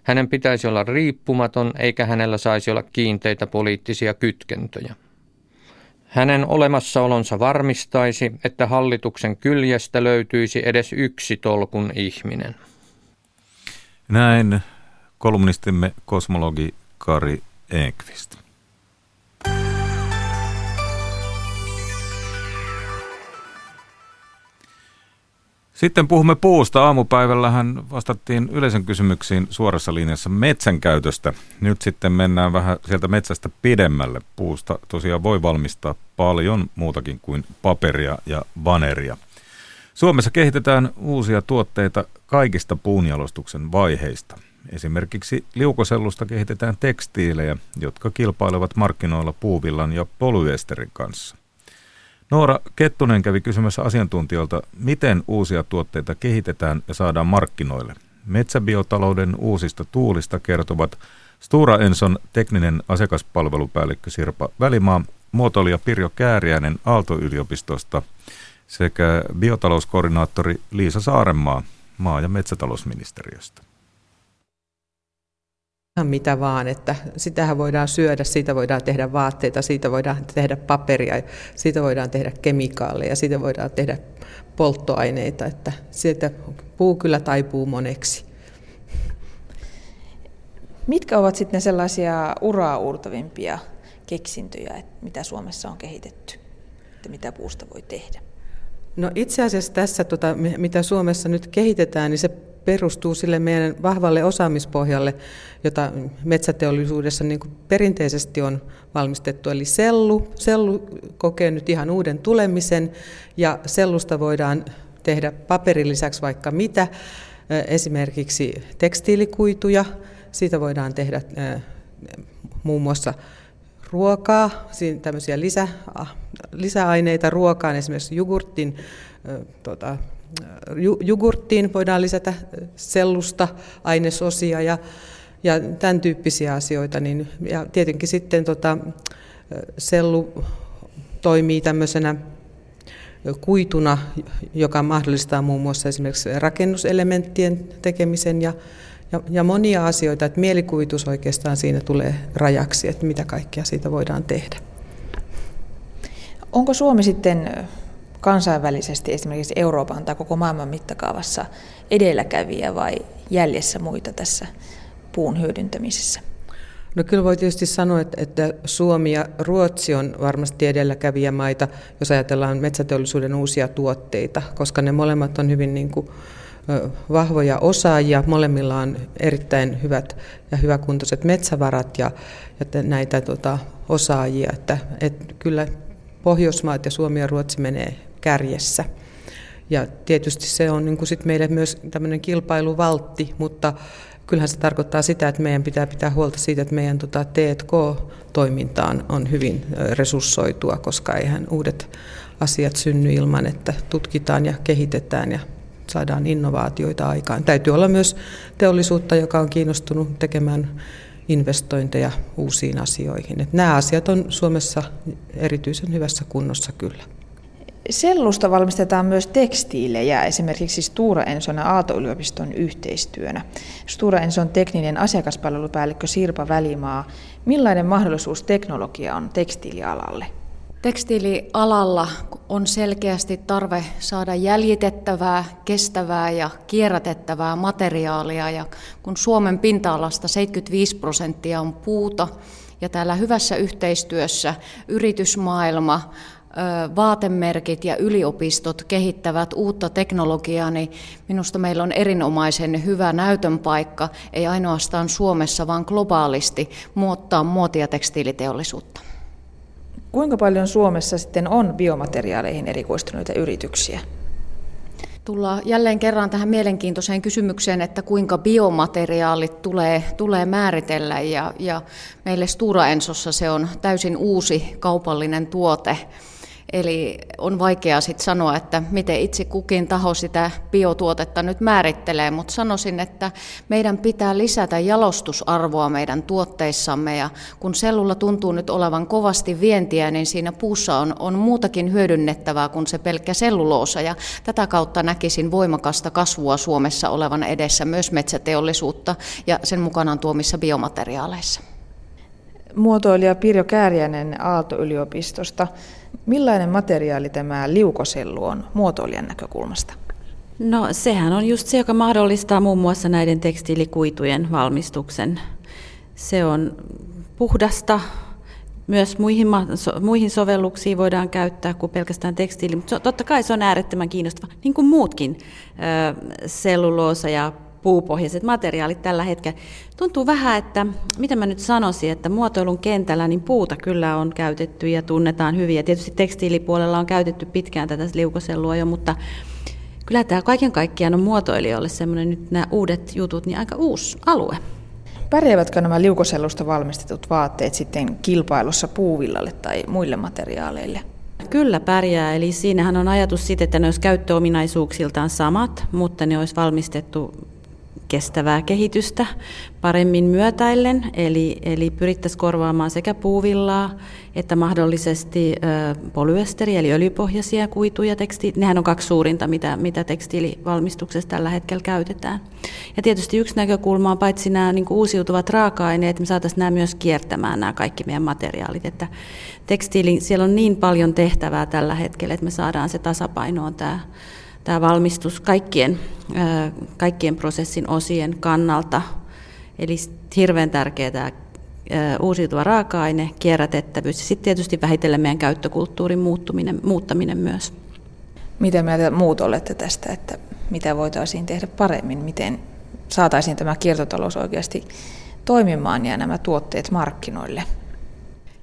hänen pitäisi olla riippumaton eikä hänellä saisi olla kiinteitä poliittisia kytkentöjä. Hänen olemassaolonsa varmistaisi, että hallituksen kyljestä löytyisi edes yksi tolkun ihminen. Näin kolumnistimme kosmologi Kari Ekvist. Sitten puhumme puusta. Aamupäivällähän vastattiin yleisön kysymyksiin suorassa linjassa metsän käytöstä. Nyt sitten mennään vähän sieltä metsästä pidemmälle. Puusta tosiaan voi valmistaa paljon muutakin kuin paperia ja vaneria. Suomessa kehitetään uusia tuotteita kaikista puunjalostuksen vaiheista. Esimerkiksi liukosellusta kehitetään tekstiilejä, jotka kilpailevat markkinoilla puuvillan ja polyesterin kanssa. Noora Kettunen kävi kysymässä asiantuntijoilta, miten uusia tuotteita kehitetään ja saadaan markkinoille. Metsäbiotalouden uusista tuulista kertovat Stura Enson tekninen asiakaspalvelupäällikkö Sirpa Välimaa, muotoilija Pirjo Kääriäinen Aalto-yliopistosta sekä biotalouskoordinaattori Liisa Saarenmaa maa- ja metsätalousministeriöstä mitä vaan, että sitähän voidaan syödä, siitä voidaan tehdä vaatteita, siitä voidaan tehdä paperia, siitä voidaan tehdä kemikaaleja, siitä voidaan tehdä polttoaineita, että sieltä puu kyllä taipuu moneksi. Mitkä ovat sitten sellaisia uraa uurtavimpia keksintöjä, mitä Suomessa on kehitetty, että mitä puusta voi tehdä? No itse asiassa tässä, tota, mitä Suomessa nyt kehitetään, niin se perustuu sille meidän vahvalle osaamispohjalle, jota metsäteollisuudessa niin kuin perinteisesti on valmistettu. Eli sellu, sellu kokee nyt ihan uuden tulemisen ja sellusta voidaan tehdä paperin lisäksi vaikka mitä, esimerkiksi tekstiilikuituja, siitä voidaan tehdä muun muassa ruokaa, tämmöisiä lisä, lisäaineita ruokaan, esimerkiksi jogurtin tota, jogurttiin voidaan lisätä sellusta ainesosia ja, ja tämän tyyppisiä asioita. Niin, ja tietenkin sitten tota, sellu toimii tämmöisenä kuituna, joka mahdollistaa muun muassa esimerkiksi rakennuselementtien tekemisen ja, ja, ja monia asioita, että mielikuvitus oikeastaan siinä tulee rajaksi, että mitä kaikkea siitä voidaan tehdä. Onko Suomi sitten kansainvälisesti esimerkiksi Euroopan tai koko maailman mittakaavassa edelläkävijä vai jäljessä muita tässä puun hyödyntämisessä? No kyllä voi tietysti sanoa, että, että Suomi ja Ruotsi on varmasti edelläkävijämaita, jos ajatellaan metsäteollisuuden uusia tuotteita, koska ne molemmat on hyvin niin kuin, vahvoja osaajia. Molemmilla on erittäin hyvät ja hyväkuntoiset metsävarat ja, ja näitä tota, osaajia. Että, että kyllä Pohjoismaat ja Suomi ja Ruotsi menee kärjessä. Ja tietysti se on niin kuin sit meille myös tämmöinen kilpailuvaltti, mutta kyllähän se tarkoittaa sitä, että meidän pitää pitää huolta siitä, että meidän tota, T&K-toiminta on, hyvin resurssoitua, koska eihän uudet asiat synny ilman, että tutkitaan ja kehitetään ja saadaan innovaatioita aikaan. Täytyy olla myös teollisuutta, joka on kiinnostunut tekemään investointeja uusiin asioihin. Että nämä asiat on Suomessa erityisen hyvässä kunnossa kyllä. Sellusta valmistetaan myös tekstiilejä, esimerkiksi Stura Enson ja Aalto-yliopiston yhteistyönä. Stura Enson tekninen asiakaspalvelupäällikkö Sirpa Välimaa, millainen mahdollisuus teknologia on tekstiilialalle? Tekstiilialalla on selkeästi tarve saada jäljitettävää, kestävää ja kierrätettävää materiaalia. Ja kun Suomen pinta-alasta 75 prosenttia on puuta, ja täällä hyvässä yhteistyössä yritysmaailma, vaatemerkit ja yliopistot kehittävät uutta teknologiaa, niin minusta meillä on erinomaisen hyvä näytön paikka, ei ainoastaan Suomessa, vaan globaalisti muuttaa muotia tekstiiliteollisuutta. Kuinka paljon Suomessa sitten on biomateriaaleihin erikoistuneita yrityksiä? Tullaan jälleen kerran tähän mielenkiintoiseen kysymykseen, että kuinka biomateriaalit tulee, tulee määritellä. Ja, ja meille Stura Ensossa se on täysin uusi kaupallinen tuote. Eli on vaikea sitten sanoa, että miten itse kukin taho sitä biotuotetta nyt määrittelee, mutta sanoisin, että meidän pitää lisätä jalostusarvoa meidän tuotteissamme ja kun sellulla tuntuu nyt olevan kovasti vientiä, niin siinä puussa on, on muutakin hyödynnettävää kuin se pelkkä selluloosa ja tätä kautta näkisin voimakasta kasvua Suomessa olevan edessä myös metsäteollisuutta ja sen mukanaan tuomissa biomateriaaleissa. Muotoilija Pirjo Kääriäinen Aalto-yliopistosta. Millainen materiaali tämä liukosellu on muotoilijan näkökulmasta? No sehän on just se, joka mahdollistaa muun muassa näiden tekstiilikuitujen valmistuksen. Se on puhdasta, myös muihin, muihin sovelluksiin voidaan käyttää kuin pelkästään tekstiili, mutta totta kai se on äärettömän kiinnostava, niin kuin muutkin selluloosa ja puupohjaiset materiaalit tällä hetkellä. Tuntuu vähän, että mitä mä nyt sanoisin, että muotoilun kentällä niin puuta kyllä on käytetty ja tunnetaan hyvin. Ja tietysti tekstiilipuolella on käytetty pitkään tätä liukosellua jo, mutta kyllä tämä kaiken kaikkiaan on muotoilijoille semmoinen nyt nämä uudet jutut, niin aika uusi alue. Pärjäävätkö nämä liukosellusta valmistetut vaatteet sitten kilpailussa puuvillalle tai muille materiaaleille? Kyllä pärjää, eli siinähän on ajatus siitä, että ne olisi käyttöominaisuuksiltaan samat, mutta ne olisi valmistettu kestävää kehitystä paremmin myötäillen, eli, eli pyrittäisiin korvaamaan sekä puuvillaa että mahdollisesti ö, polyesteri, eli öljypohjaisia kuituja. Teksti, nehän on kaksi suurinta, mitä, mitä tekstiilivalmistuksessa tällä hetkellä käytetään. Ja tietysti yksi näkökulma on paitsi nämä niin uusiutuvat raaka-aineet, me saataisiin nämä myös kiertämään nämä kaikki meidän materiaalit. Että tekstiili, siellä on niin paljon tehtävää tällä hetkellä, että me saadaan se tasapainoon tämä tämä valmistus kaikkien, kaikkien prosessin osien kannalta. Eli hirveän tärkeää tämä uusiutuva raaka-aine, kierrätettävyys ja sitten tietysti vähitellen meidän käyttökulttuurin muuttuminen, muuttaminen myös. Mitä mieltä muut olette tästä, että mitä voitaisiin tehdä paremmin, miten saataisiin tämä kiertotalous oikeasti toimimaan ja nämä tuotteet markkinoille?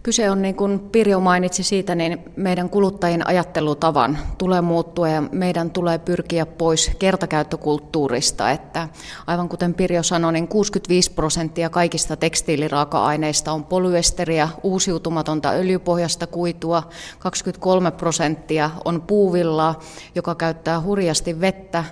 Kyse on, niin kuin Pirjo mainitsi siitä, niin meidän kuluttajien ajattelutavan tulee muuttua ja meidän tulee pyrkiä pois kertakäyttökulttuurista. Että aivan kuten Pirjo sanoi, niin 65 prosenttia kaikista tekstiiliraaka-aineista on polyesteriä, uusiutumatonta öljypohjasta kuitua, 23 prosenttia on puuvillaa, joka käyttää hurjasti vettä,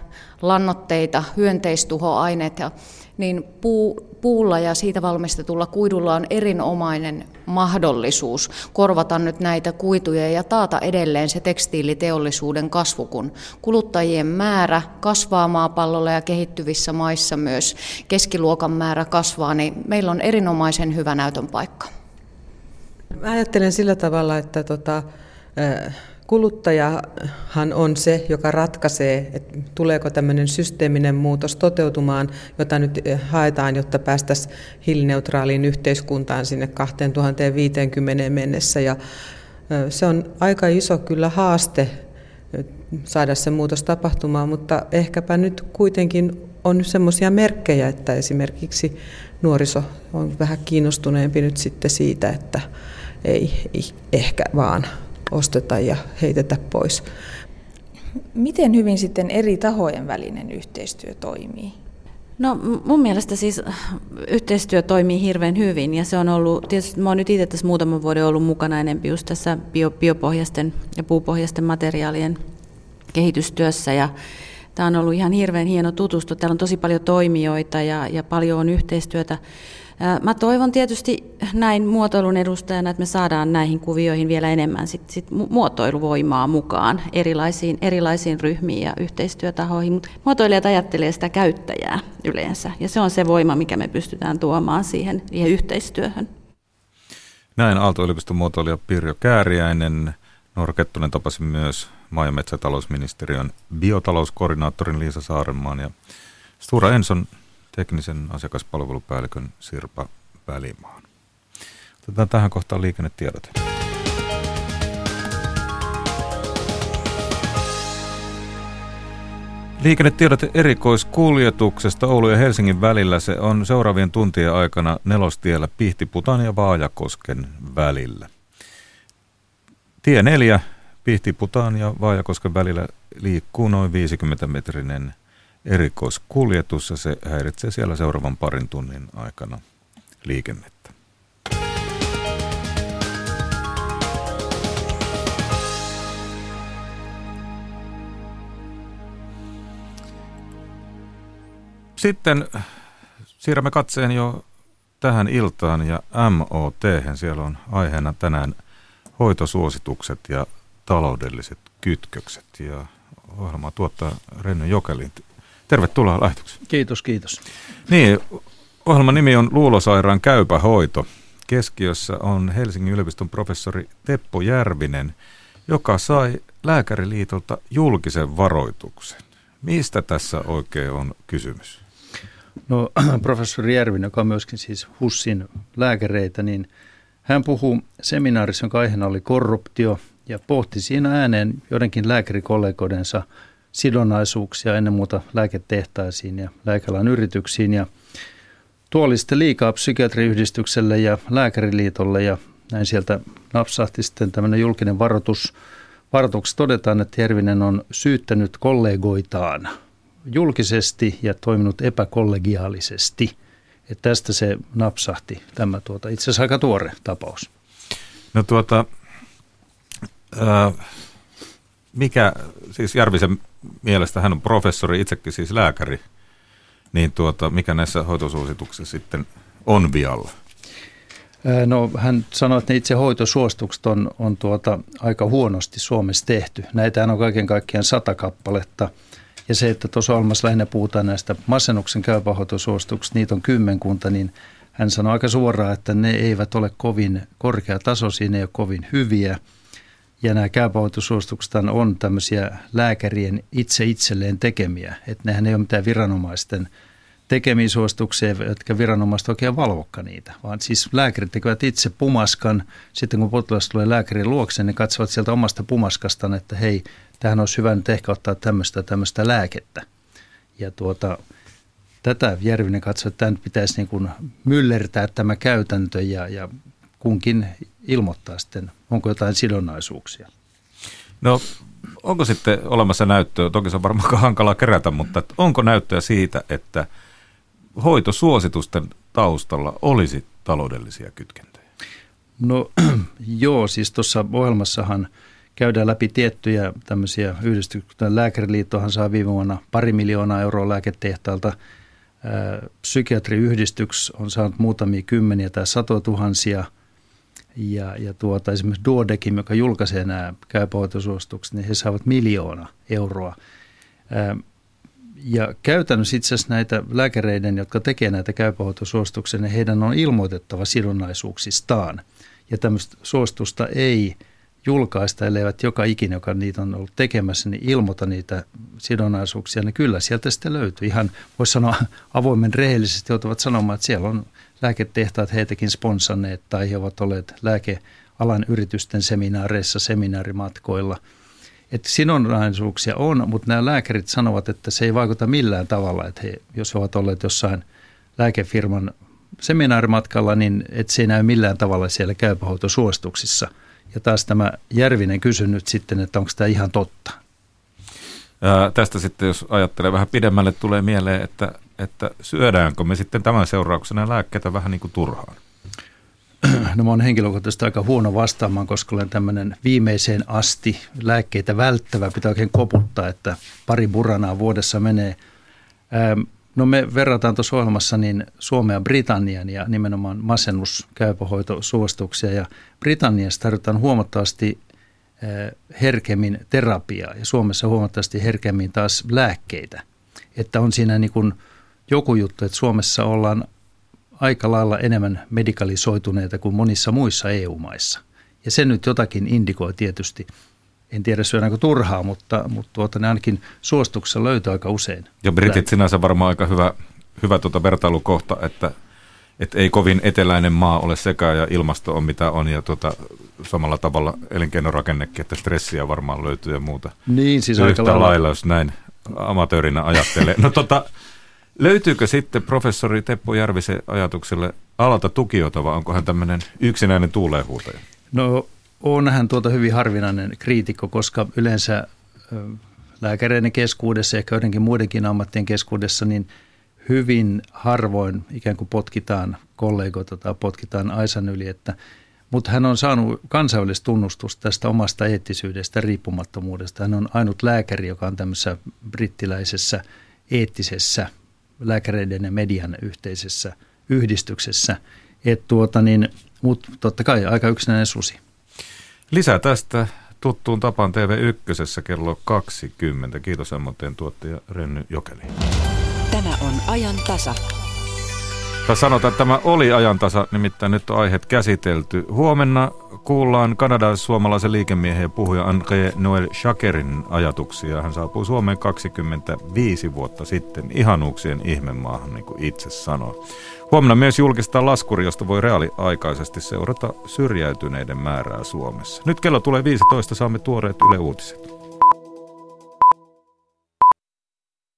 lannoitteita, hyönteistuhoaineet ja niin puu, puulla ja siitä valmistetulla kuidulla on erinomainen mahdollisuus korvata nyt näitä kuituja ja taata edelleen se tekstiiliteollisuuden kasvu, kun kuluttajien määrä kasvaa maapallolla ja kehittyvissä maissa myös keskiluokan määrä kasvaa, niin meillä on erinomaisen hyvä näytön paikka. Mä ajattelen sillä tavalla, että tota, kuluttajahan on se, joka ratkaisee, että tuleeko tämmöinen systeeminen muutos toteutumaan, jota nyt haetaan, jotta päästäisiin hiilineutraaliin yhteiskuntaan sinne 2050 mennessä. Ja se on aika iso kyllä haaste saada se muutos tapahtumaan, mutta ehkäpä nyt kuitenkin on semmoisia merkkejä, että esimerkiksi nuoriso on vähän kiinnostuneempi nyt sitten siitä, että ei ehkä vaan osteta ja heitetä pois. Miten hyvin sitten eri tahojen välinen yhteistyö toimii? No mun mielestä siis yhteistyö toimii hirveän hyvin ja se on ollut, tietysti mä oon nyt itse tässä muutaman vuoden ollut mukana enemmän just tässä bio, biopohjaisten ja puupohjaisten materiaalien kehitystyössä ja tämä on ollut ihan hirveän hieno tutustua. Täällä on tosi paljon toimijoita ja, ja paljon on yhteistyötä Mä toivon tietysti näin muotoilun edustajana, että me saadaan näihin kuvioihin vielä enemmän sit, sit muotoiluvoimaa mukaan erilaisiin, erilaisiin ryhmiin ja yhteistyötahoihin, mutta muotoilijat ajattelee sitä käyttäjää yleensä, ja se on se voima, mikä me pystytään tuomaan siihen, siihen yhteistyöhön. Näin Aalto-yliopiston muotoilija Pirjo Kääriäinen. Noora Kettunen tapasi myös maa- ja metsätalousministeriön biotalouskoordinaattorin Liisa Saarenmaan ja Stura Enson teknisen asiakaspalvelupäällikön Sirpa Välimaan. Otetaan tähän kohtaan liikennetiedot. Liikennetiedot erikoiskuljetuksesta Oulu ja Helsingin välillä se on seuraavien tuntien aikana nelostiellä Pihtiputan ja Vaajakosken välillä. Tie 4 Pihtiputaan ja Vaajakosken välillä liikkuu noin 50 metrinen erikoiskuljetus ja se häiritsee siellä seuraavan parin tunnin aikana liikennettä. Sitten siirrämme katseen jo tähän iltaan ja MOT. Siellä on aiheena tänään hoitosuositukset ja taloudelliset kytkökset. Ja ohjelmaa tuottaa Renny Jokelin. Tervetuloa lähetykseen. Kiitos, kiitos. Niin, ohjelman nimi on Luulosairaan käypä hoito. Keskiössä on Helsingin yliopiston professori Teppo Järvinen, joka sai Lääkäriliitolta julkisen varoituksen. Mistä tässä oikein on kysymys? No professori Järvinen, joka on myöskin siis HUSSin lääkäreitä, niin hän puhuu seminaarissa, jonka aiheena oli korruptio ja pohti siinä ääneen joidenkin lääkärikollegoidensa sidonnaisuuksia ennen muuta lääketehtaisiin ja lääkealan yrityksiin. Ja tuo oli sitten liikaa psykiatriyhdistykselle ja lääkäriliitolle ja näin sieltä napsahti sitten tämmöinen julkinen varoitus. Varoituksessa todetaan, että Järvinen on syyttänyt kollegoitaan julkisesti ja toiminut epäkollegiaalisesti. Että tästä se napsahti tämä tuota, itse asiassa aika tuore tapaus. No tuota, äh, mikä, siis Järvisen mielestä hän on professori, itsekin siis lääkäri, niin tuota, mikä näissä hoitosuosituksissa sitten on vialla? No hän sanoi, että itse hoitosuositukset on, on tuota, aika huonosti Suomessa tehty. Näitä on kaiken kaikkiaan sata kappaletta. Ja se, että tuossa ohjelmassa lähinnä puhutaan näistä masennuksen käypähoitosuosituksista, niitä on kymmenkunta, niin hän sanoi aika suoraan, että ne eivät ole kovin korkeatasoisia, ne ei ole kovin hyviä – ja nämä käypähoitosuositukset on tämmöisiä lääkärien itse itselleen tekemiä. Että nehän ei ole mitään viranomaisten tekemiä suosituksia, jotka viranomaiset oikein valvokka niitä. Vaan siis lääkärit tekevät itse pumaskan. Sitten kun potilas tulee lääkärin luokse, niin katsovat sieltä omasta pumaskastaan, että hei, tähän olisi hyvä nyt ehkä ottaa tämmöistä tämmöistä lääkettä. Ja tuota, tätä Järvinen katsoi, että tämän pitäisi niin kuin myllertää tämä käytäntö ja, ja kunkin ilmoittaa sitten, onko jotain sidonnaisuuksia. No onko sitten olemassa näyttöä, toki se on varmaan hankala kerätä, mutta onko näyttöä siitä, että hoitosuositusten taustalla olisi taloudellisia kytkentöjä? No joo, siis tuossa ohjelmassahan käydään läpi tiettyjä tämmöisiä yhdistyksiä. Lääkäriliittohan saa viime vuonna pari miljoonaa euroa lääketehtailta Psykiatriyhdistyks on saanut muutamia kymmeniä tai satoja tuhansia. Ja, ja tuota, esimerkiksi Duodekim, joka julkaisee nämä käypähoitosuositukset, niin he saavat miljoona euroa. Ja käytännössä itse asiassa näitä lääkäreiden, jotka tekevät näitä käypähoitosuosituksia, niin heidän on ilmoitettava sidonnaisuuksistaan. Ja tämmöistä suostusta ei julkaista, elleivät joka ikinen, joka niitä on ollut tekemässä, niin ilmoita niitä sidonnaisuuksia, niin kyllä sieltä sitten löytyy. Ihan voisi sanoa avoimen rehellisesti joutuvat sanomaan, että siellä on lääketehtaat heitäkin sponsanneet tai he ovat olleet lääkealan yritysten seminaareissa, seminaarimatkoilla. Että sidonnaisuuksia on, mutta nämä lääkärit sanovat, että se ei vaikuta millään tavalla, että he, jos he ovat olleet jossain lääkefirman seminaarimatkalla, niin että se ei näy millään tavalla siellä käypähoitosuosituksissa – ja taas tämä Järvinen kysyi nyt sitten, että onko tämä ihan totta. Ää, tästä sitten, jos ajattelee vähän pidemmälle, tulee mieleen, että, että syödäänkö me sitten tämän seurauksena lääkkeitä vähän niin kuin turhaan? No mä oon henkilökohtaisesti aika huono vastaamaan, koska olen tämmöinen viimeiseen asti lääkkeitä välttävä. Pitää oikein koputtaa, että pari buranaa vuodessa menee. No me verrataan tuossa ohjelmassa niin Suomea Britannian ja nimenomaan masennuskäypähoitosuosituksia ja Britanniassa tarvitaan huomattavasti herkemmin terapiaa ja Suomessa huomattavasti herkemmin taas lääkkeitä. Että on siinä niin kuin joku juttu, että Suomessa ollaan aika lailla enemmän medikalisoituneita kuin monissa muissa EU-maissa. Ja se nyt jotakin indikoi tietysti – en tiedä syödäänkö turhaa, mutta, mutta tuota, ne ainakin suostuksessa löytyy aika usein. Ja Britit sinänsä varmaan aika hyvä, hyvä tuota vertailukohta, että, että ei kovin eteläinen maa ole sekä ja ilmasto on mitä on ja tuota, samalla tavalla elinkeinorakennekin, että stressiä varmaan löytyy ja muuta. Niin, siis Yhtä aika lailla, lailla, jos näin amatöörinä ajattelee. No tota, löytyykö sitten professori Teppo Järvisen ajatukselle alalta tukiota vai onko hän tämmöinen yksinäinen tuuleenhuutaja? No on hän tuota hyvin harvinainen kriitikko, koska yleensä lääkäreiden keskuudessa ja joidenkin muidenkin ammattien keskuudessa, niin hyvin harvoin ikään kuin potkitaan kollegoita tai potkitaan aisan yli, että mutta hän on saanut kansainvälistä tunnustusta tästä omasta eettisyydestä, riippumattomuudesta. Hän on ainut lääkäri, joka on tämmöisessä brittiläisessä eettisessä lääkäreiden ja median yhteisessä yhdistyksessä. tuota niin, mutta totta kai aika yksinäinen susi. Lisää tästä tuttuun tapaan TV1 kello 20. Kiitos Emmonteen tuottaja Renny Jokeli. Tämä on ajan tasa. Tai sanotaan, että tämä oli ajantasa, nimittäin nyt on aiheet käsitelty. Huomenna kuullaan Kanadan suomalaisen liikemiehen ja puhuja André Noel Shakerin ajatuksia. Hän saapui Suomeen 25 vuotta sitten ihanuuksien ihmemaahan, niin kuin itse sanoi. Huomenna myös julkistaa laskuri, josta voi reaaliaikaisesti seurata syrjäytyneiden määrää Suomessa. Nyt kello tulee 15, saamme tuoreet Yle Uutiset.